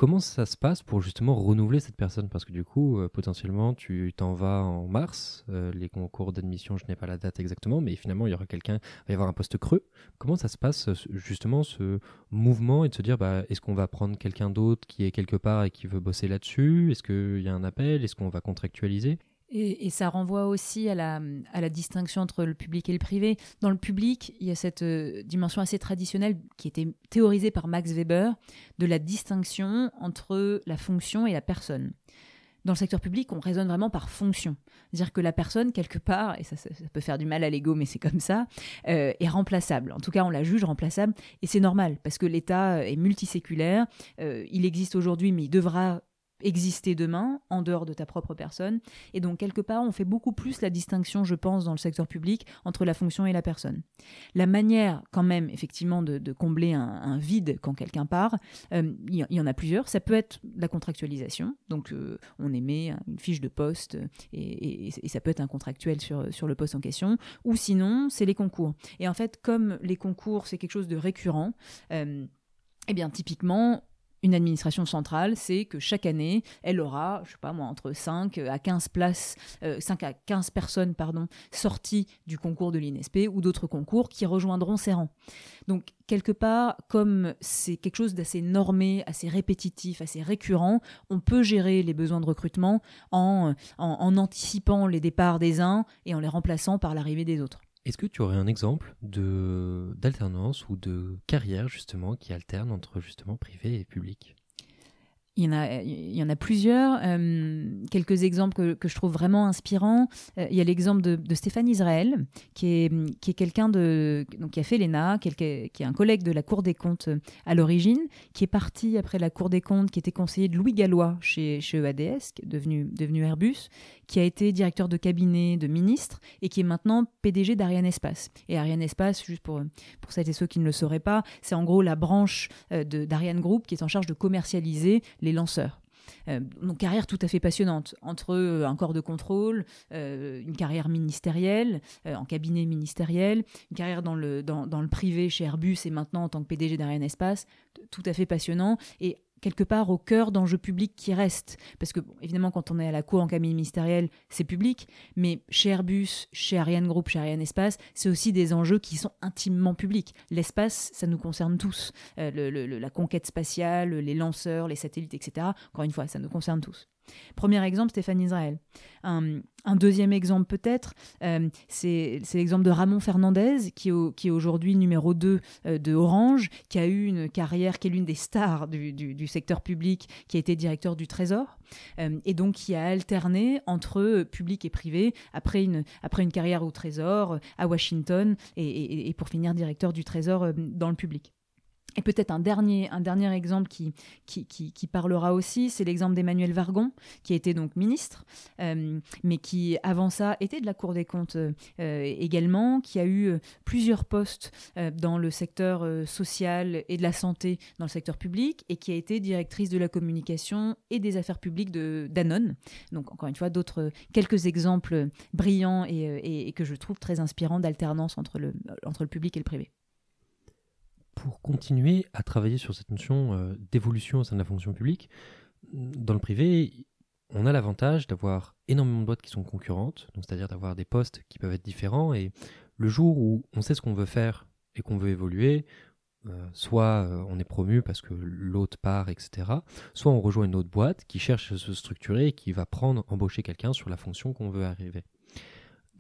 Comment ça se passe pour justement renouveler cette personne? Parce que du coup, euh, potentiellement, tu t'en vas en mars. Euh, les concours d'admission, je n'ai pas la date exactement, mais finalement, il y aura quelqu'un, il va y avoir un poste creux. Comment ça se passe justement ce mouvement et de se dire, bah, est-ce qu'on va prendre quelqu'un d'autre qui est quelque part et qui veut bosser là-dessus? Est-ce qu'il y a un appel? Est-ce qu'on va contractualiser? Et, ça renvoie aussi à la, distinction entre le public et le privé. Dans le public, il y a cette euh, dimension assez traditionnelle qui était théorisée par Max Weber de la distinction entre la fonction et la personne. Dans le secteur public, on raisonne vraiment par fonction. C'est-à-dire que la personne, quelque part, et ça, peut faire du mal à l'ego, mais c'est comme ça, euh, est remplaçable. En tout cas, on la juge remplaçable, et c'est normal, parce que l'État est multiséculaire, euh, il existe aujourd'hui, mais il devra exister demain en dehors de ta propre personne. Et donc, quelque part, on fait beaucoup plus la distinction, je pense, dans le secteur public entre la fonction et la personne. La manière, quand même, effectivement, de, combler un, vide quand quelqu'un part, euh, il y, en a plusieurs. Ça peut être la contractualisation. Donc, euh, on émet une fiche de poste et, ça peut être un contractuel sur, sur le poste en question. Ou sinon, c'est les concours. Et en fait, comme les concours, c'est quelque chose de récurrent, euh, eh bien, typiquement, une administration centrale, c'est que chaque année, elle aura, je sais pas moi, entre 5 à 15 places, 5 euh, à 15 personnes, pardon, sorties du concours de l'INSP ou d'autres concours qui rejoindront ses rangs. Donc, quelque part, comme c'est quelque chose d'assez normé, assez répétitif, assez récurrent, on peut gérer les besoins de recrutement en, en anticipant les départs des uns et en les remplaçant par l'arrivée des autres. Est-ce que tu aurais un exemple d'alternance ou de carrière justement qui alterne entre justement privé et public? Il y en a, il y en a plusieurs. Euh, quelques exemples que, que, je trouve vraiment inspirants. Euh, il y a l'exemple de, de, Stéphane Israël, qui est, qui est quelqu'un de, donc qui a fait l'ENA, qui est un collègue de la Cour des comptes euh, à l'origine, qui est parti après la Cour des comptes, qui était conseiller de Louis Gallois chez, chez EADS, devenu, devenu Airbus, qui a été directeur de cabinet de ministre et qui est maintenant PDG d'Ariane Espace. Et Ariane Espace, juste pour, pour celles et ceux qui ne le sauraient pas, c'est en gros la branche d'Ariane Group qui est en charge de commercialiser les lanceurs. Euh, donc carrière tout à fait passionnante, entre euh, un corps de contrôle, euh, une carrière ministérielle, en cabinet ministériel, une carrière dans le, dans, dans, le privé chez Airbus et maintenant en tant que PDG d'Ariane Espace, tout à fait passionnant. Et quelque part au cœur d'enjeux publics qui restent. Parce que, évidemment, quand on est à la cour en cabinet ministériel, c'est public, mais chez Airbus, chez Ariane Group, chez Ariane Espace, c'est aussi des enjeux qui sont intimement publics. L'espace, ça nous concerne tous. Euh, la conquête spatiale, les lanceurs, les satellites, etc. Encore une fois, ça nous concerne tous. Premier exemple, Stéphane Israël. Un, deuxième exemple peut-être, euh, c'est l'exemple de Ramon Fernandez, qui est, aujourd'hui numéro 2 euh, de Orange, qui a eu une carrière qui est l'une des stars du, secteur public, qui a été directeur du Trésor, euh, et donc qui a alterné entre public et privé après une, après une carrière au Trésor, à Washington, et pour finir directeur du Trésor dans le public. Et peut-être un dernier, un dernier exemple qui, qui, parlera aussi, c'est l'exemple d'Emmanuel Vargon, qui était donc ministre, euh, mais qui avant ça était de la Cour des comptes euh, également, qui a eu euh, plusieurs postes dans le secteur social et de la santé dans le secteur public, et qui a été directrice de la communication et des affaires publiques de Danone. Donc encore une fois, d'autres quelques exemples brillants et, et, que je trouve très inspirants d'alternance entre le, entre le public et le privé pour continuer à travailler sur cette notion euh, d'évolution au sein de la fonction publique, dans le privé, on a l'avantage d'avoir énormément de boîtes qui sont concurrentes, c'est-à-dire d'avoir des postes qui peuvent être différents. Et le jour où on sait ce qu'on veut faire et qu'on veut évoluer, euh, soit euh, on est promu parce que l'autre part, etc. Soit on rejoint une autre boîte qui cherche à se structurer et qui va prendre, embaucher quelqu'un sur la fonction qu'on veut arriver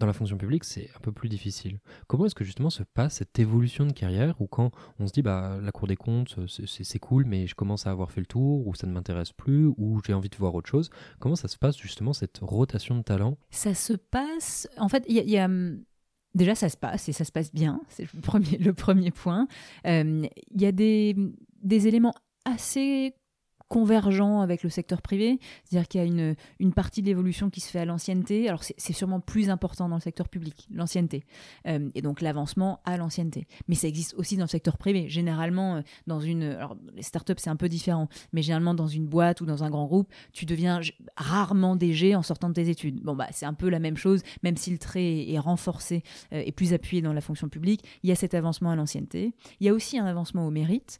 dans la fonction publique, c'est un peu plus difficile. Comment est-ce que justement se passe cette évolution de carrière où quand on se dit bah la Cour des comptes c'est cool mais je commence à avoir fait le tour ou ça ne m'intéresse plus ou j'ai envie de voir autre chose, comment ça se passe justement cette rotation de talent? Ça se passe, en fait il y, a... Hum, déjà, ça se passe et ça se passe bien, c'est le premier, le premier point. Hum, il y a des, des éléments assez convergent avec le secteur privé, c'est-à-dire qu'il y a une, une partie de l'évolution qui se fait à l'ancienneté. Alors c'est sûrement plus important dans le secteur public, l'ancienneté, euh, et donc l'avancement à l'ancienneté. Mais ça existe aussi dans le secteur privé. Généralement, euh, dans une, alors les startups c'est un peu différent, mais généralement dans une boîte ou dans un grand groupe, tu deviens rarement DG en sortant de tes études. Bon bah c'est un peu la même chose, même si le trait est renforcé euh, et plus appuyé dans la fonction publique, il y a cet avancement à l'ancienneté. Il y a aussi un avancement au mérite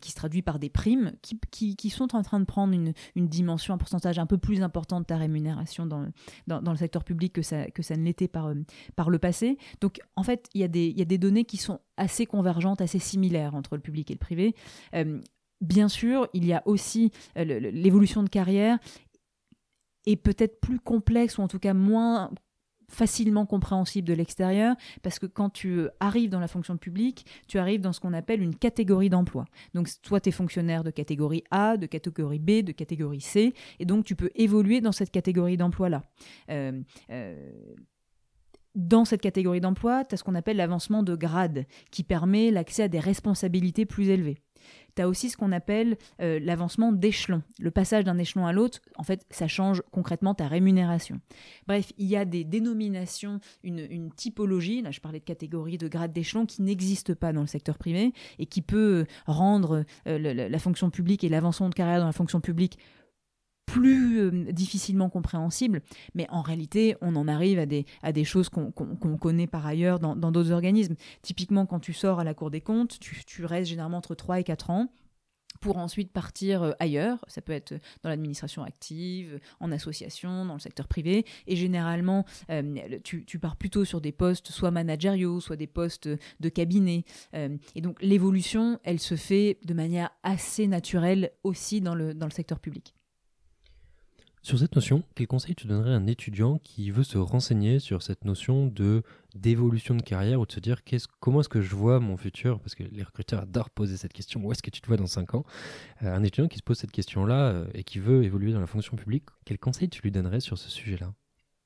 qui se traduit par des primes qui, qui, qui sont en train de prendre une, dimension, un pourcentage un peu plus important de ta rémunération dans, dans, le secteur public que ça, que ça ne l'était par, euh, par le passé. Donc, en fait, il y, a des, y a des données qui sont assez convergentes, assez similaires entre le public et le privé. Euh, bien sûr, il y a aussi euh, l'évolution de carrière est peut-être plus complexe ou en tout cas moins facilement compréhensible de l'extérieur, parce que quand tu arrives dans la fonction publique, tu arrives dans ce qu'on appelle une catégorie d'emploi. Donc, toi, tu es fonctionnaire de catégorie A, de catégorie B, de catégorie C, et donc tu peux évoluer dans cette catégorie d'emploi-là. Euh, euh, dans cette catégorie d'emploi, tu as ce qu'on appelle l'avancement de grade, qui permet l'accès à des responsabilités plus élevées tu as aussi ce qu'on appelle euh, l'avancement d'échelon. Le passage d'un échelon à l'autre, en fait, ça change concrètement ta rémunération. Bref, il y a des dénominations, une, typologie, là je parlais de catégorie, de grade d'échelon, qui n'existe pas dans le secteur privé et qui peut rendre euh, la fonction publique et l'avancement de carrière dans la fonction publique plus euh, difficilement compréhensible, mais en réalité, on en arrive à des, choses qu'on connaît par ailleurs dans d'autres organismes. Typiquement, quand tu sors à la Cour des comptes, tu, restes généralement entre 3 et 4 ans pour ensuite partir euh, ailleurs. Ça peut être dans l'administration active, en association, dans le secteur privé. Et généralement, euh, tu, pars plutôt sur des postes soit managériaux, soit des postes de cabinet. et donc l'évolution, elle se fait de manière assez naturelle aussi dans le secteur public. Sur cette notion, quel conseil tu donnerais à un étudiant qui veut se renseigner sur cette notion de d'évolution de carrière ou de se dire comment est-ce que je vois mon futur? Parce que les recruteurs adorent poser cette question, où est-ce que tu te vois dans 5 ans? Euh, Un étudiant qui se pose cette question-là euh, et qui veut évoluer dans la fonction publique, quel conseil tu lui donnerais sur ce sujet-là?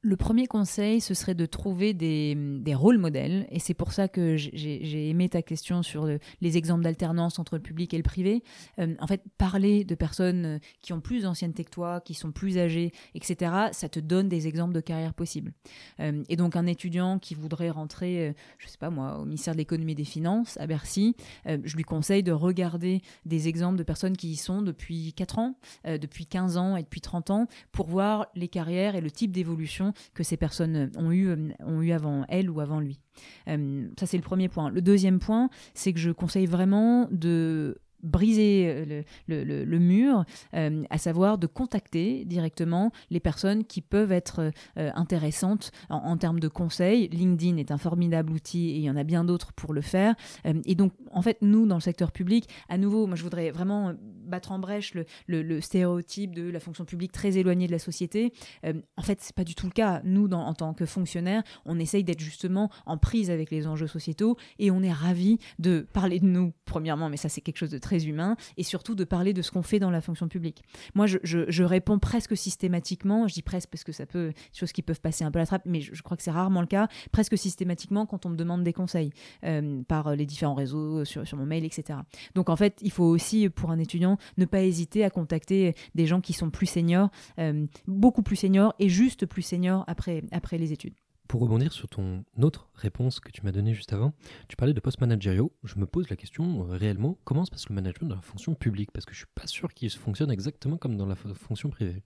Le premier conseil, ce serait de trouver des, rôles modèles. Et c'est pour ça que j'ai aimé ta question sur les exemples d'alternance entre le public et le privé. Euh, en fait, parler de personnes euh, qui ont plus d'ancienneté que toi, qui sont plus âgées, etc., ça te donne des exemples de carrière possibles. Euh, et donc, un étudiant qui voudrait rentrer, je sais pas moi, au ministère de l'économie et des finances, à Bercy, je lui conseille de regarder des exemples de personnes qui y sont depuis 4 ans, depuis 15 ans et depuis 30 ans, pour voir les carrières et le type d'évolution que ces personnes ont eu, euh, ont eu avant elle ou avant lui. Euh, ça, c'est le premier point. Le deuxième point, c'est que je conseille vraiment de briser le, mur, à savoir de contacter directement les personnes qui peuvent être intéressantes en, termes de conseils. LinkedIn est un formidable outil et il y en a bien d'autres pour le faire. et donc, en fait, nous, dans le secteur public, à nouveau, moi, je voudrais vraiment battre en brèche le, stéréotype de la fonction publique très éloignée de la société. en fait, c'est pas du tout le cas. Nous, en tant que fonctionnaires, on essaye d'être justement en prise avec les enjeux sociétaux et on est ravis de parler de nous, premièrement, mais ça c'est quelque chose de très humain, et surtout de parler de ce qu'on fait dans la fonction publique. Moi, je, réponds presque systématiquement, je dis presque parce que ça peut, choses qui peuvent passer un peu la trappe, mais je, crois que c'est rarement le cas, presque systématiquement quand on me demande des conseils euh, par les différents réseaux, sur, sur mon mail, etc. Donc en fait, il faut aussi, pour un étudiant, ne pas hésiter à contacter des gens qui sont plus seniors, euh, beaucoup plus seniors et juste plus seniors après, après les études. Pour rebondir sur ton autre réponse que tu m'as donnée juste avant, tu parlais de post managériaux. Je me pose la question euh, réellement, comment se passe le management dans la fonction publique? Parce que je suis pas sûr qu'il fonctionne exactement comme dans la fonction privée.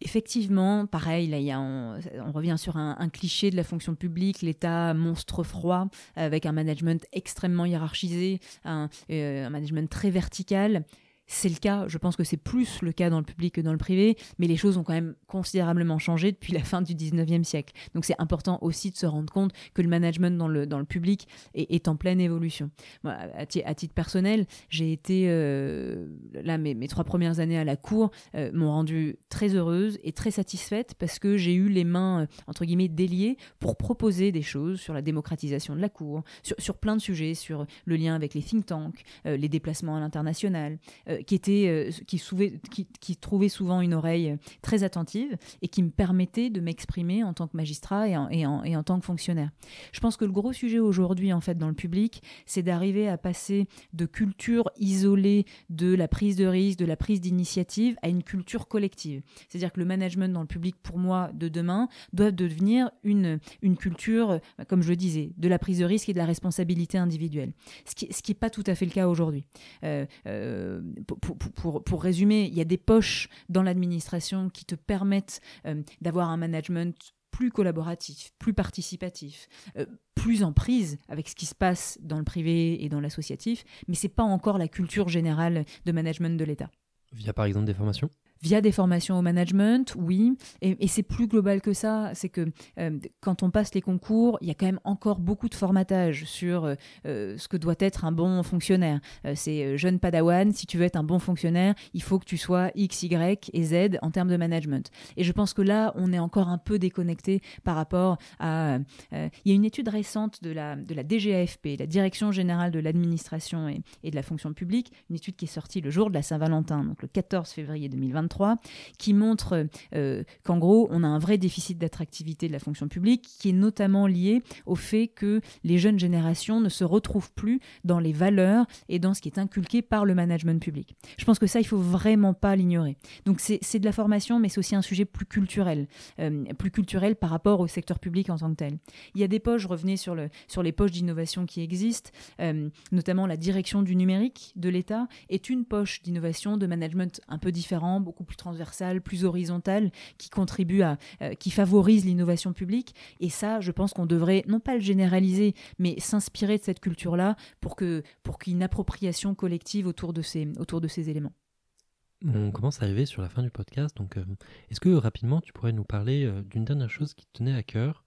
Effectivement, pareil, là, y a, on, revient sur un, cliché de la fonction publique, l'État monstre froid, avec un management extrêmement hiérarchisé, un, euh, un management très vertical. C'est le cas, je pense que c'est plus le cas dans le public que dans le privé, mais les choses ont quand même considérablement changé depuis la fin du 19e siècle. Donc c'est important aussi de se rendre compte que le management dans le, dans le public est, en pleine évolution. à, titre personnel, j'ai été, euh, là, mes, mes, trois premières années à la Cour euh, m'ont rendu très heureuse et très satisfaite parce que j'ai eu les mains, euh, entre guillemets, déliées pour proposer des choses sur la démocratisation de la Cour, sur, sur plein de sujets, sur le lien avec les think tanks, les déplacements à l'international qui, était, euh, qui, trouvait souvent une oreille très attentive et qui me permettait de m'exprimer en tant que magistrat et en, et, en, et en, tant que fonctionnaire. Je pense que le gros sujet aujourd'hui, en fait, dans le public, c'est d'arriver à passer de culture isolée de la prise de risque, de la prise d'initiative, à une culture collective. C'est-à-dire que le management dans le public, pour moi, de demain, doit devenir une, une culture, comme je le disais, de la prise de risque et de la responsabilité individuelle. Ce qui n'est ce qui pas tout à fait le cas aujourd'hui. Euh, euh, pour, pour, résumer, il y a des poches dans l'administration qui te permettent euh, d'avoir un management plus collaboratif, plus participatif, euh, plus en prise avec ce qui se passe dans le privé et dans l'associatif, mais c'est pas encore la culture générale de management de l'État. Via par exemple des formations? Via des formations au management, oui. Et, c'est plus global que ça. C'est que euh, quand on passe les concours, il y a quand même encore beaucoup de formatage sur euh, euh, ce que doit être un bon fonctionnaire. c'est jeune padawan, si tu veux être un bon fonctionnaire, il faut que tu sois X, Y et Z en termes de management. Et je pense que là, on est encore un peu déconnecté par rapport à... il y a une étude récente de la, de la DGAFP, la Direction Générale de l'Administration et, et de la Fonction Publique, une étude qui est sortie le jour de la Saint-Valentin, donc le 14 février 2023 qui montre euh, qu'en gros, on a un vrai déficit d'attractivité de la fonction publique, qui est notamment lié au fait que les jeunes générations ne se retrouvent plus dans les valeurs et dans ce qui est inculqué par le management public. Je pense que ça, il faut vraiment pas l'ignorer. Donc c'est de la formation, mais c'est aussi un sujet plus culturel, euh, plus culturel par rapport au secteur public en tant que tel. Il y a des poches, je revenais sur, le, sur les poches d'innovation qui existent, euh, notamment la direction du numérique de l'État est une poche d'innovation, de management un peu différent, plus transversale, plus horizontale, qui contribue à, euh, qui favorise l'innovation publique. Et ça, je pense qu'on devrait non pas le généraliser, mais s'inspirer de cette culture-là pour que pour qu'il y ait une appropriation collective autour de ces autour de ces éléments. On commence à arriver sur la fin du podcast, donc euh, est-ce que rapidement tu pourrais nous parler euh, d'une dernière chose qui te tenait à cœur?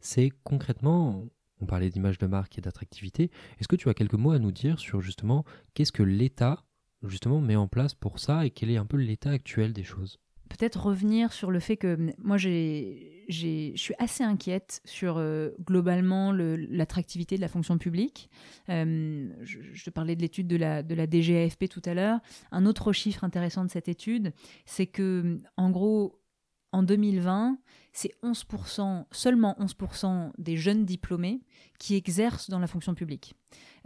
C'est concrètement, on parlait d'image de marque et d'attractivité, est-ce que tu as quelques mots à nous dire sur justement qu'est-ce que l'État justement met en place pour ça et quel est un peu l'état actuel des choses Peut-être revenir sur le fait que hum, moi je suis assez inquiète sur euh, globalement l'attractivité de la fonction publique. Hum, je, te parlais de l'étude de la, de la DGAFP tout à l'heure. Un autre chiffre intéressant de cette étude, c'est que hum, en gros, en 2020, c'est 11%, seulement 11% des jeunes diplômés qui exercent dans la fonction publique.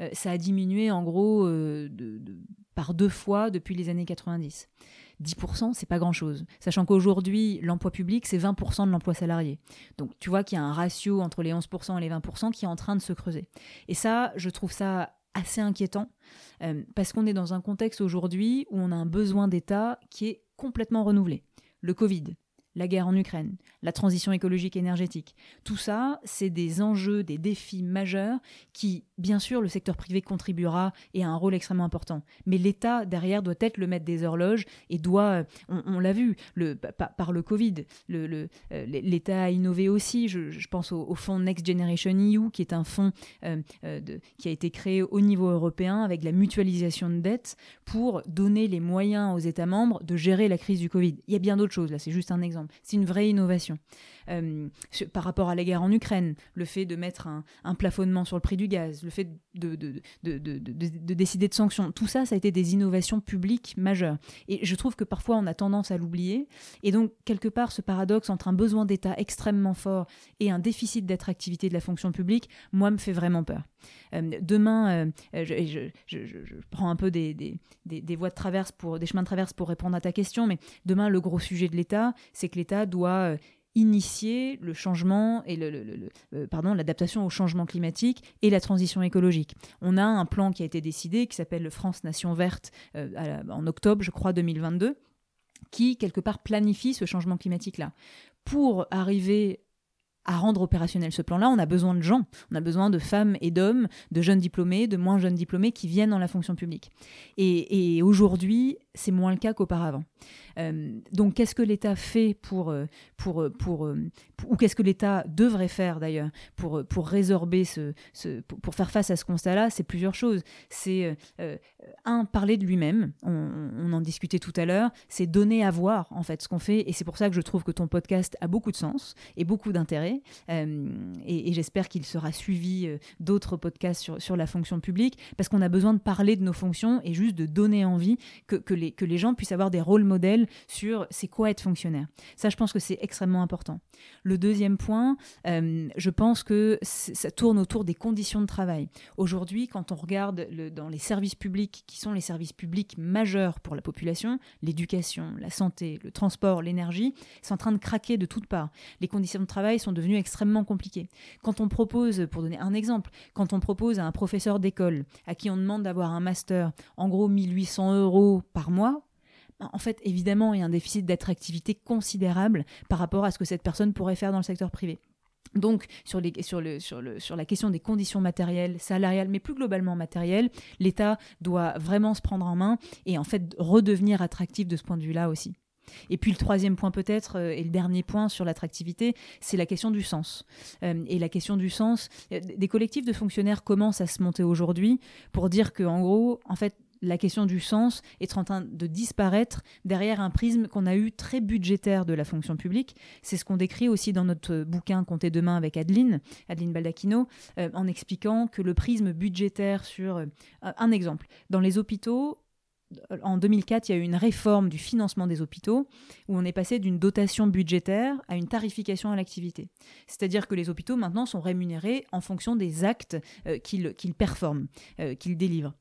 Euh, ça a diminué en gros euh, de, par deux fois depuis les années 90. 10%, c'est pas grand-chose. Sachant qu'aujourd'hui, l'emploi public, c'est 20% de l'emploi salarié. Donc tu vois qu'il y a un ratio entre les 11% et les 20% qui est en train de se creuser. Et ça, je trouve ça assez inquiétant, euh, parce qu'on est dans un contexte aujourd'hui où on a un besoin d'État qui est complètement renouvelé. Le Covid, la guerre en Ukraine, la transition écologique et énergétique. Tout ça, c'est des enjeux, des défis majeurs qui bien sûr, le secteur privé contribuera et a un rôle extrêmement important. Mais l'État, derrière, doit être le maître des horloges et doit, euh, on, l'a vu, le, par, le Covid, euh, l'État a innové aussi. Je, pense au, fonds Next Generation EU, qui est un fonds euh, qui a été créé au niveau européen avec la mutualisation de dettes pour donner les moyens aux États membres de gérer la crise du Covid. Il y a bien d'autres choses, là, c'est juste un exemple. C'est une vraie innovation. Par rapport à la guerre en Ukraine, le fait de mettre un, plafonnement sur le prix du gaz, le fait de, de, de, de, décider de sanctions, tout ça, ça a été des innovations publiques majeures. Et je trouve que parfois on a tendance à l'oublier. Et donc, quelque part, ce paradoxe entre un besoin d'État extrêmement fort et un déficit d'attractivité de la fonction publique, moi, me fait vraiment peur. Euh, demain, euh, je, prends un peu des, voies de traverse pour des chemins de traverse pour répondre à ta question, mais demain, le gros sujet de l'État, c'est que l'État doit euh, initier le changement et le, euh, l'adaptation au changement climatique et la transition écologique. On a un plan qui a été décidé qui s'appelle le France Nation Verte euh, en octobre, je crois 2022 qui quelque part planifie ce changement climatique là. Pour arriver à rendre opérationnel ce plan-là, on a besoin de gens, on a besoin de femmes et d'hommes, de jeunes diplômés, de moins jeunes diplômés qui viennent dans la fonction publique. Et, aujourd'hui, c'est moins le cas qu'auparavant. Euh, donc, qu'est-ce que l'État fait pour, euh, pour, euh, pour, ou qu'est-ce que l'État devrait faire d'ailleurs pour, pour résorber ce pour faire face à ce constat-là? C'est plusieurs choses. C'est un parler de lui-même. On, en discutait tout à l'heure. C'est donner à voir en fait ce qu'on fait, et c'est pour ça que je trouve que ton podcast a beaucoup de sens et beaucoup d'intérêt. Et, j'espère qu'il sera suivi d'autres podcasts sur, sur la fonction publique, parce qu'on a besoin de parler de nos fonctions et juste de donner envie que, que les, que les gens puissent avoir des rôles modèles sur c'est quoi être fonctionnaire. Ça, je pense que c'est extrêmement important. Le deuxième point, euh, je pense que ça tourne autour des conditions de travail. Aujourd'hui, quand on regarde dans les services publics, qui sont les services publics majeurs pour la population, l'éducation, la santé, le transport, l'énergie, c'est en train de craquer de toutes parts. Les conditions de travail sont devenues extrêmement compliquées. Quand on propose, pour donner un exemple, quand on propose à un professeur d'école à qui on demande d'avoir un master, en gros 1800 euros par mois, en fait, évidemment, il y a un déficit d'attractivité considérable par rapport à ce que cette personne pourrait faire dans le secteur privé. Donc, sur, la question des conditions matérielles, salariales, mais plus globalement matérielles, l'État doit vraiment se prendre en main et en fait redevenir attractif de ce point de vue-là aussi. Et puis le troisième point peut-être, euh, et le dernier point sur l'attractivité, c'est la question du sens. Euh, et la question du sens, euh, des collectifs de fonctionnaires commencent à se monter aujourd'hui pour dire qu'en gros, en fait, la question du sens est en train de disparaître derrière un prisme qu'on a eu très budgétaire de la fonction publique. C'est ce qu'on décrit aussi dans notre bouquin Comptez demain avec Adeline, Adeline Baldacchino, en expliquant que le prisme budgétaire sur... Un exemple, dans les hôpitaux, en 2004, il y a eu une réforme du financement des hôpitaux où on est passé d'une dotation budgétaire à une tarification à l'activité. C'est-à-dire que les hôpitaux maintenant sont rémunérés en fonction des actes euh, qu'ils performent, qu'ils délivrent.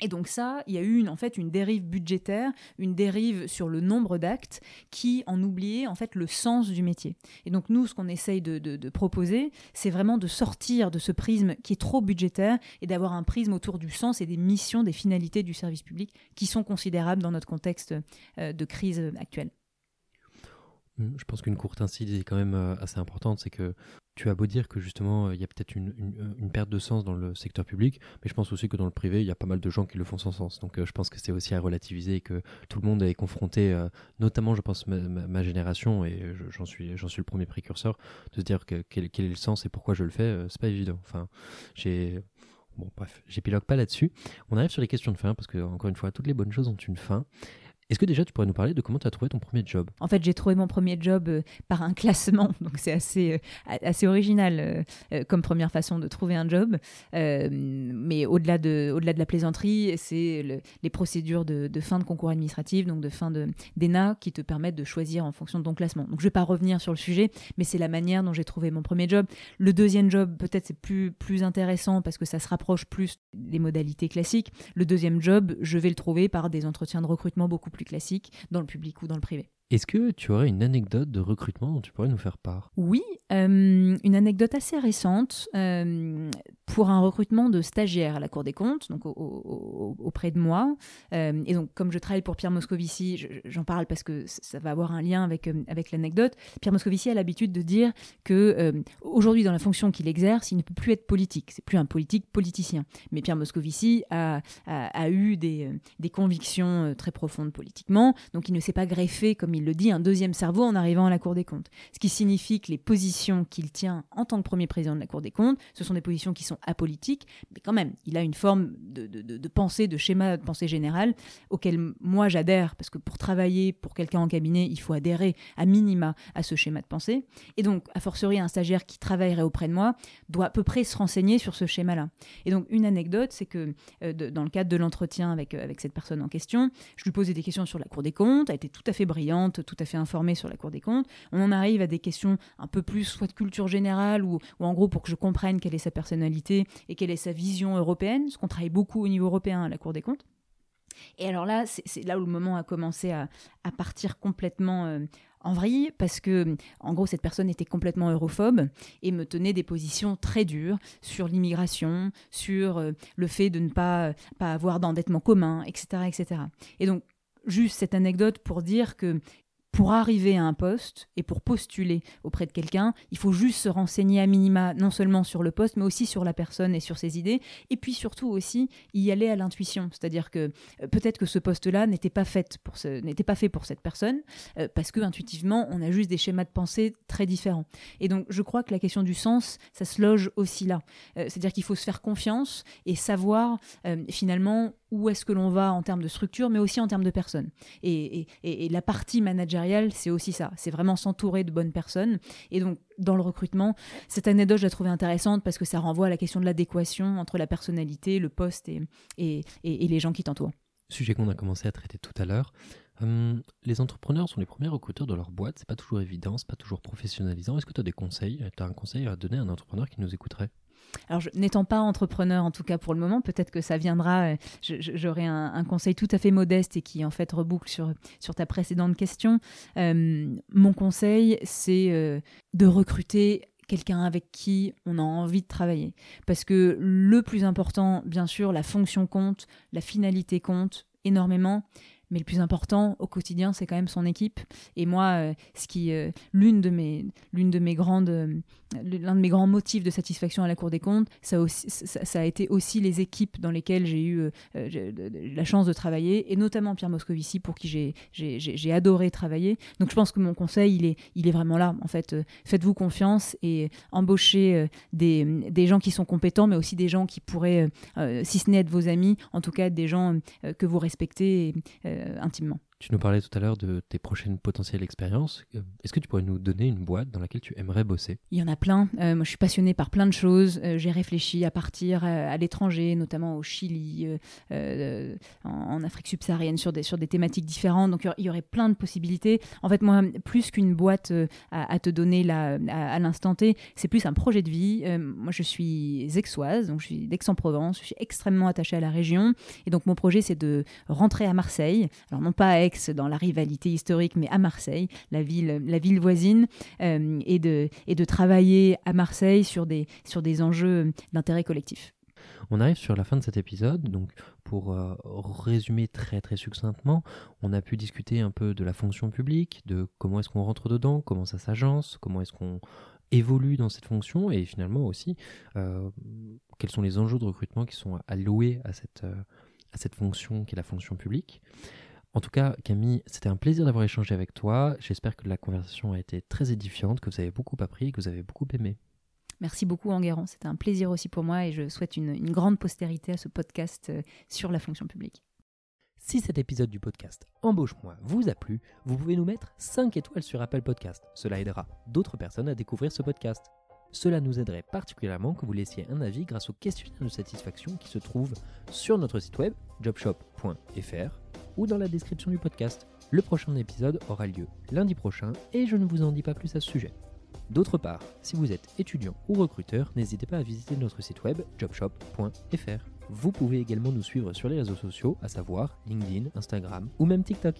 Et donc ça, il y a eu une, en fait une dérive budgétaire, une dérive sur le nombre d'actes qui en oubliait en fait le sens du métier. Et donc nous, ce qu'on essaye de, de, proposer, c'est vraiment de sortir de ce prisme qui est trop budgétaire et d'avoir un prisme autour du sens et des missions, des finalités du service public qui sont considérables dans notre contexte euh, de crise actuelle. Mmh, je pense qu'une courte incise est quand même euh, assez importante, c'est que tu as beau dire que justement il y a peut-être une, une, perte de sens dans le secteur public, mais je pense aussi que dans le privé il y a pas mal de gens qui le font sans sens. Donc euh, je pense que c'est aussi à relativiser et que tout le monde est confronté, euh, notamment je pense ma, génération et j'en suis j'en suis le premier précurseur, de se dire que, quel, quel, est le sens et pourquoi je le fais, c'est pas évident. Enfin j'ai Bon, bref, j'épilogue pas là-dessus. On arrive sur les questions de fin, parce que, encore une fois, toutes les bonnes choses ont une fin. Est-ce que déjà tu pourrais nous parler de comment tu as trouvé ton premier job? En fait, j'ai trouvé mon premier job euh, par un classement, donc c'est assez, euh, assez original euh, comme première façon de trouver un job. mais au-delà de, au-delà de la plaisanterie, c'est les procédures de, fin de concours administratif, donc de fin de, d'ENA, qui te permettent de choisir en fonction de ton classement. Donc je ne vais pas revenir sur le sujet, mais c'est la manière dont j'ai trouvé mon premier job. Le deuxième job, peut-être c'est plus, plus intéressant parce que ça se rapproche plus des modalités classiques. Le deuxième job, je vais le trouver par des entretiens de recrutement beaucoup plus classique dans le public ou dans le privé. Est-ce que tu aurais une anecdote de recrutement dont tu pourrais nous faire part? Oui, euh, une anecdote assez récente euh, pour un recrutement de stagiaires à la Cour des comptes, donc auprès de moi. Euh, et donc, comme je travaille pour Pierre Moscovici, j'en parle parce que ça va avoir un lien avec, avec l'anecdote. Pierre Moscovici a l'habitude de dire que aujourd'hui, dans la fonction qu'il exerce, il ne peut plus être politique. C'est plus un politique politicien. Mais Pierre Moscovici a, a, a eu des, des convictions très profondes politiquement, donc il ne s'est pas greffé, comme il le dit, un deuxième cerveau en arrivant à la Cour des comptes. Ce qui signifie que les positions qu'il tient en tant que premier président de la Cour des comptes, ce sont des positions qui sont apolitiques, mais quand même, il a une forme de, de, pensée, de schéma de pensée générale auquel moi j'adhère, parce que pour travailler pour quelqu'un en cabinet, il faut adhérer à minima à ce schéma de pensée. Et donc, a fortiori, un stagiaire qui travaillerait auprès de moi doit à peu près se renseigner sur ce schéma-là. Et donc, une anecdote, c'est que euh, dans le cadre de l'entretien avec, euh, avec cette personne en question, je lui posais des questions sur la Cour des comptes, elle était tout à fait brillante, tout à fait informée sur la Cour des comptes. On en arrive à des questions un peu plus soit de culture générale ou, en gros pour que je comprenne quelle est sa personnalité et quelle est sa vision européenne, parce qu'on travaille beaucoup au niveau européen à la Cour des comptes. Et alors là, c'est là où le moment a commencé à, partir complètement euh, en vrille, parce que, en gros, cette personne était complètement europhobe et me tenait des positions très dures sur l'immigration, sur euh, le fait de ne pas, pas avoir d'endettement commun, etc., etc. Et donc, juste cette anecdote pour dire que pour arriver à un poste et pour postuler auprès de quelqu'un, il faut juste se renseigner à minima, non seulement sur le poste, mais aussi sur la personne et sur ses idées, et puis surtout aussi y aller à l'intuition. C'est-à-dire que euh, peut-être que ce poste-là n'était pas fait pour n'était pas fait pour cette personne, euh, parce que intuitivement, on a juste des schémas de pensée très différents. Et donc, je crois que la question du sens, ça se loge aussi là. Euh, c'est-à-dire qu'il faut se faire confiance et savoir finalement où est-ce que l'on va en termes de structure, mais aussi en termes de personnes. Et, la partie managériale, c'est aussi ça. C'est vraiment s'entourer de bonnes personnes. Et donc, dans le recrutement, cette anecdote, je la trouvais intéressante parce que ça renvoie à la question de l'adéquation entre la personnalité, le poste et, les gens qui t'entourent. Sujet qu'on a commencé à traiter tout à l'heure. Hum, les entrepreneurs sont les premiers recruteurs de leur boîte. C'est pas toujours évident, c'est pas toujours professionnalisant. Est-ce que tu as des conseils Tu as un conseil à donner à un entrepreneur qui nous écouterait? Alors, n'étant pas entrepreneur, en tout cas pour le moment, peut-être que ça viendra. Euh, j'aurai un, conseil tout à fait modeste et qui, en fait, reboucle sur, sur ta précédente question. Euh, mon conseil, c'est euh, de recruter quelqu'un avec qui on a envie de travailler. Parce que le plus important, bien sûr, la fonction compte, la finalité compte énormément, mais le plus important au quotidien, c'est quand même son équipe. Et moi, ce qui, l'une de mes, l'une de mes grandes, l'un de mes grands motifs de satisfaction à la Cour des comptes, ça, a été aussi les équipes dans lesquelles j'ai eu euh, euh, la chance de travailler, et notamment Pierre Moscovici, pour qui j'ai adoré travailler. Donc je pense que mon conseil, il est, il est vraiment là. En fait, euh, faites-vous confiance et embauchez des, des, gens qui sont compétents, mais aussi des gens qui pourraient, si ce n'est être vos amis, en tout cas des gens que vous respectez intimement. Tu nous parlais tout à l'heure de tes prochaines potentielles expériences. Euh, est-ce que tu pourrais nous donner une boîte dans laquelle tu aimerais bosser? Il y en a plein. Euh, moi, je suis passionnée par plein de choses. Euh, j'ai réfléchi à partir à, l'étranger, notamment au Chili, en, Afrique subsaharienne, sur des, sur des thématiques différentes. Donc, il y aurait plein de possibilités. En fait, moi, plus qu'une boîte à, te donner là, à, l'instant T, c'est plus un projet de vie. moi, je suis aixoise, donc je suis d'Aix-en-Provence. Je suis extrêmement attachée à la région. Et donc, mon projet, c'est de rentrer à Marseille. Alors, non pas à Aix, dans la rivalité historique, mais à Marseille, la ville, voisine, euh, et, de, travailler à Marseille sur des, enjeux d'intérêt collectif. On arrive sur la fin de cet épisode, donc pour euh, résumer très succinctement, on a pu discuter un peu de la fonction publique, de comment est-ce qu'on rentre dedans, comment ça s'agence, comment est-ce qu'on évolue dans cette fonction et finalement aussi euh, quels sont les enjeux de recrutement qui sont alloués à cette fonction qui est la fonction publique. En tout cas, Camille, c'était un plaisir d'avoir échangé avec toi. J'espère que la conversation a été très édifiante, que vous avez beaucoup appris et que vous avez beaucoup aimé. Merci beaucoup, Enguerrand. C'était un plaisir aussi pour moi et je souhaite une, une grande postérité à ce podcast euh, sur la fonction publique. Si cet épisode du podcast Embauche-moi vous a plu, vous pouvez nous mettre 5 étoiles sur Apple Podcast. Cela aidera d'autres personnes à découvrir ce podcast. Cela nous aiderait particulièrement que vous laissiez un avis grâce au questionnaire de satisfaction qui se trouve sur notre site web jobshop.fr ou dans la description du podcast. Le prochain épisode aura lieu lundi prochain et je ne vous en dis pas plus à ce sujet. D'autre part, si vous êtes étudiant ou recruteur, n'hésitez pas à visiter notre site web jobshop.fr. Vous pouvez également nous suivre sur les réseaux sociaux, à savoir LinkedIn, Instagram ou même TikTok.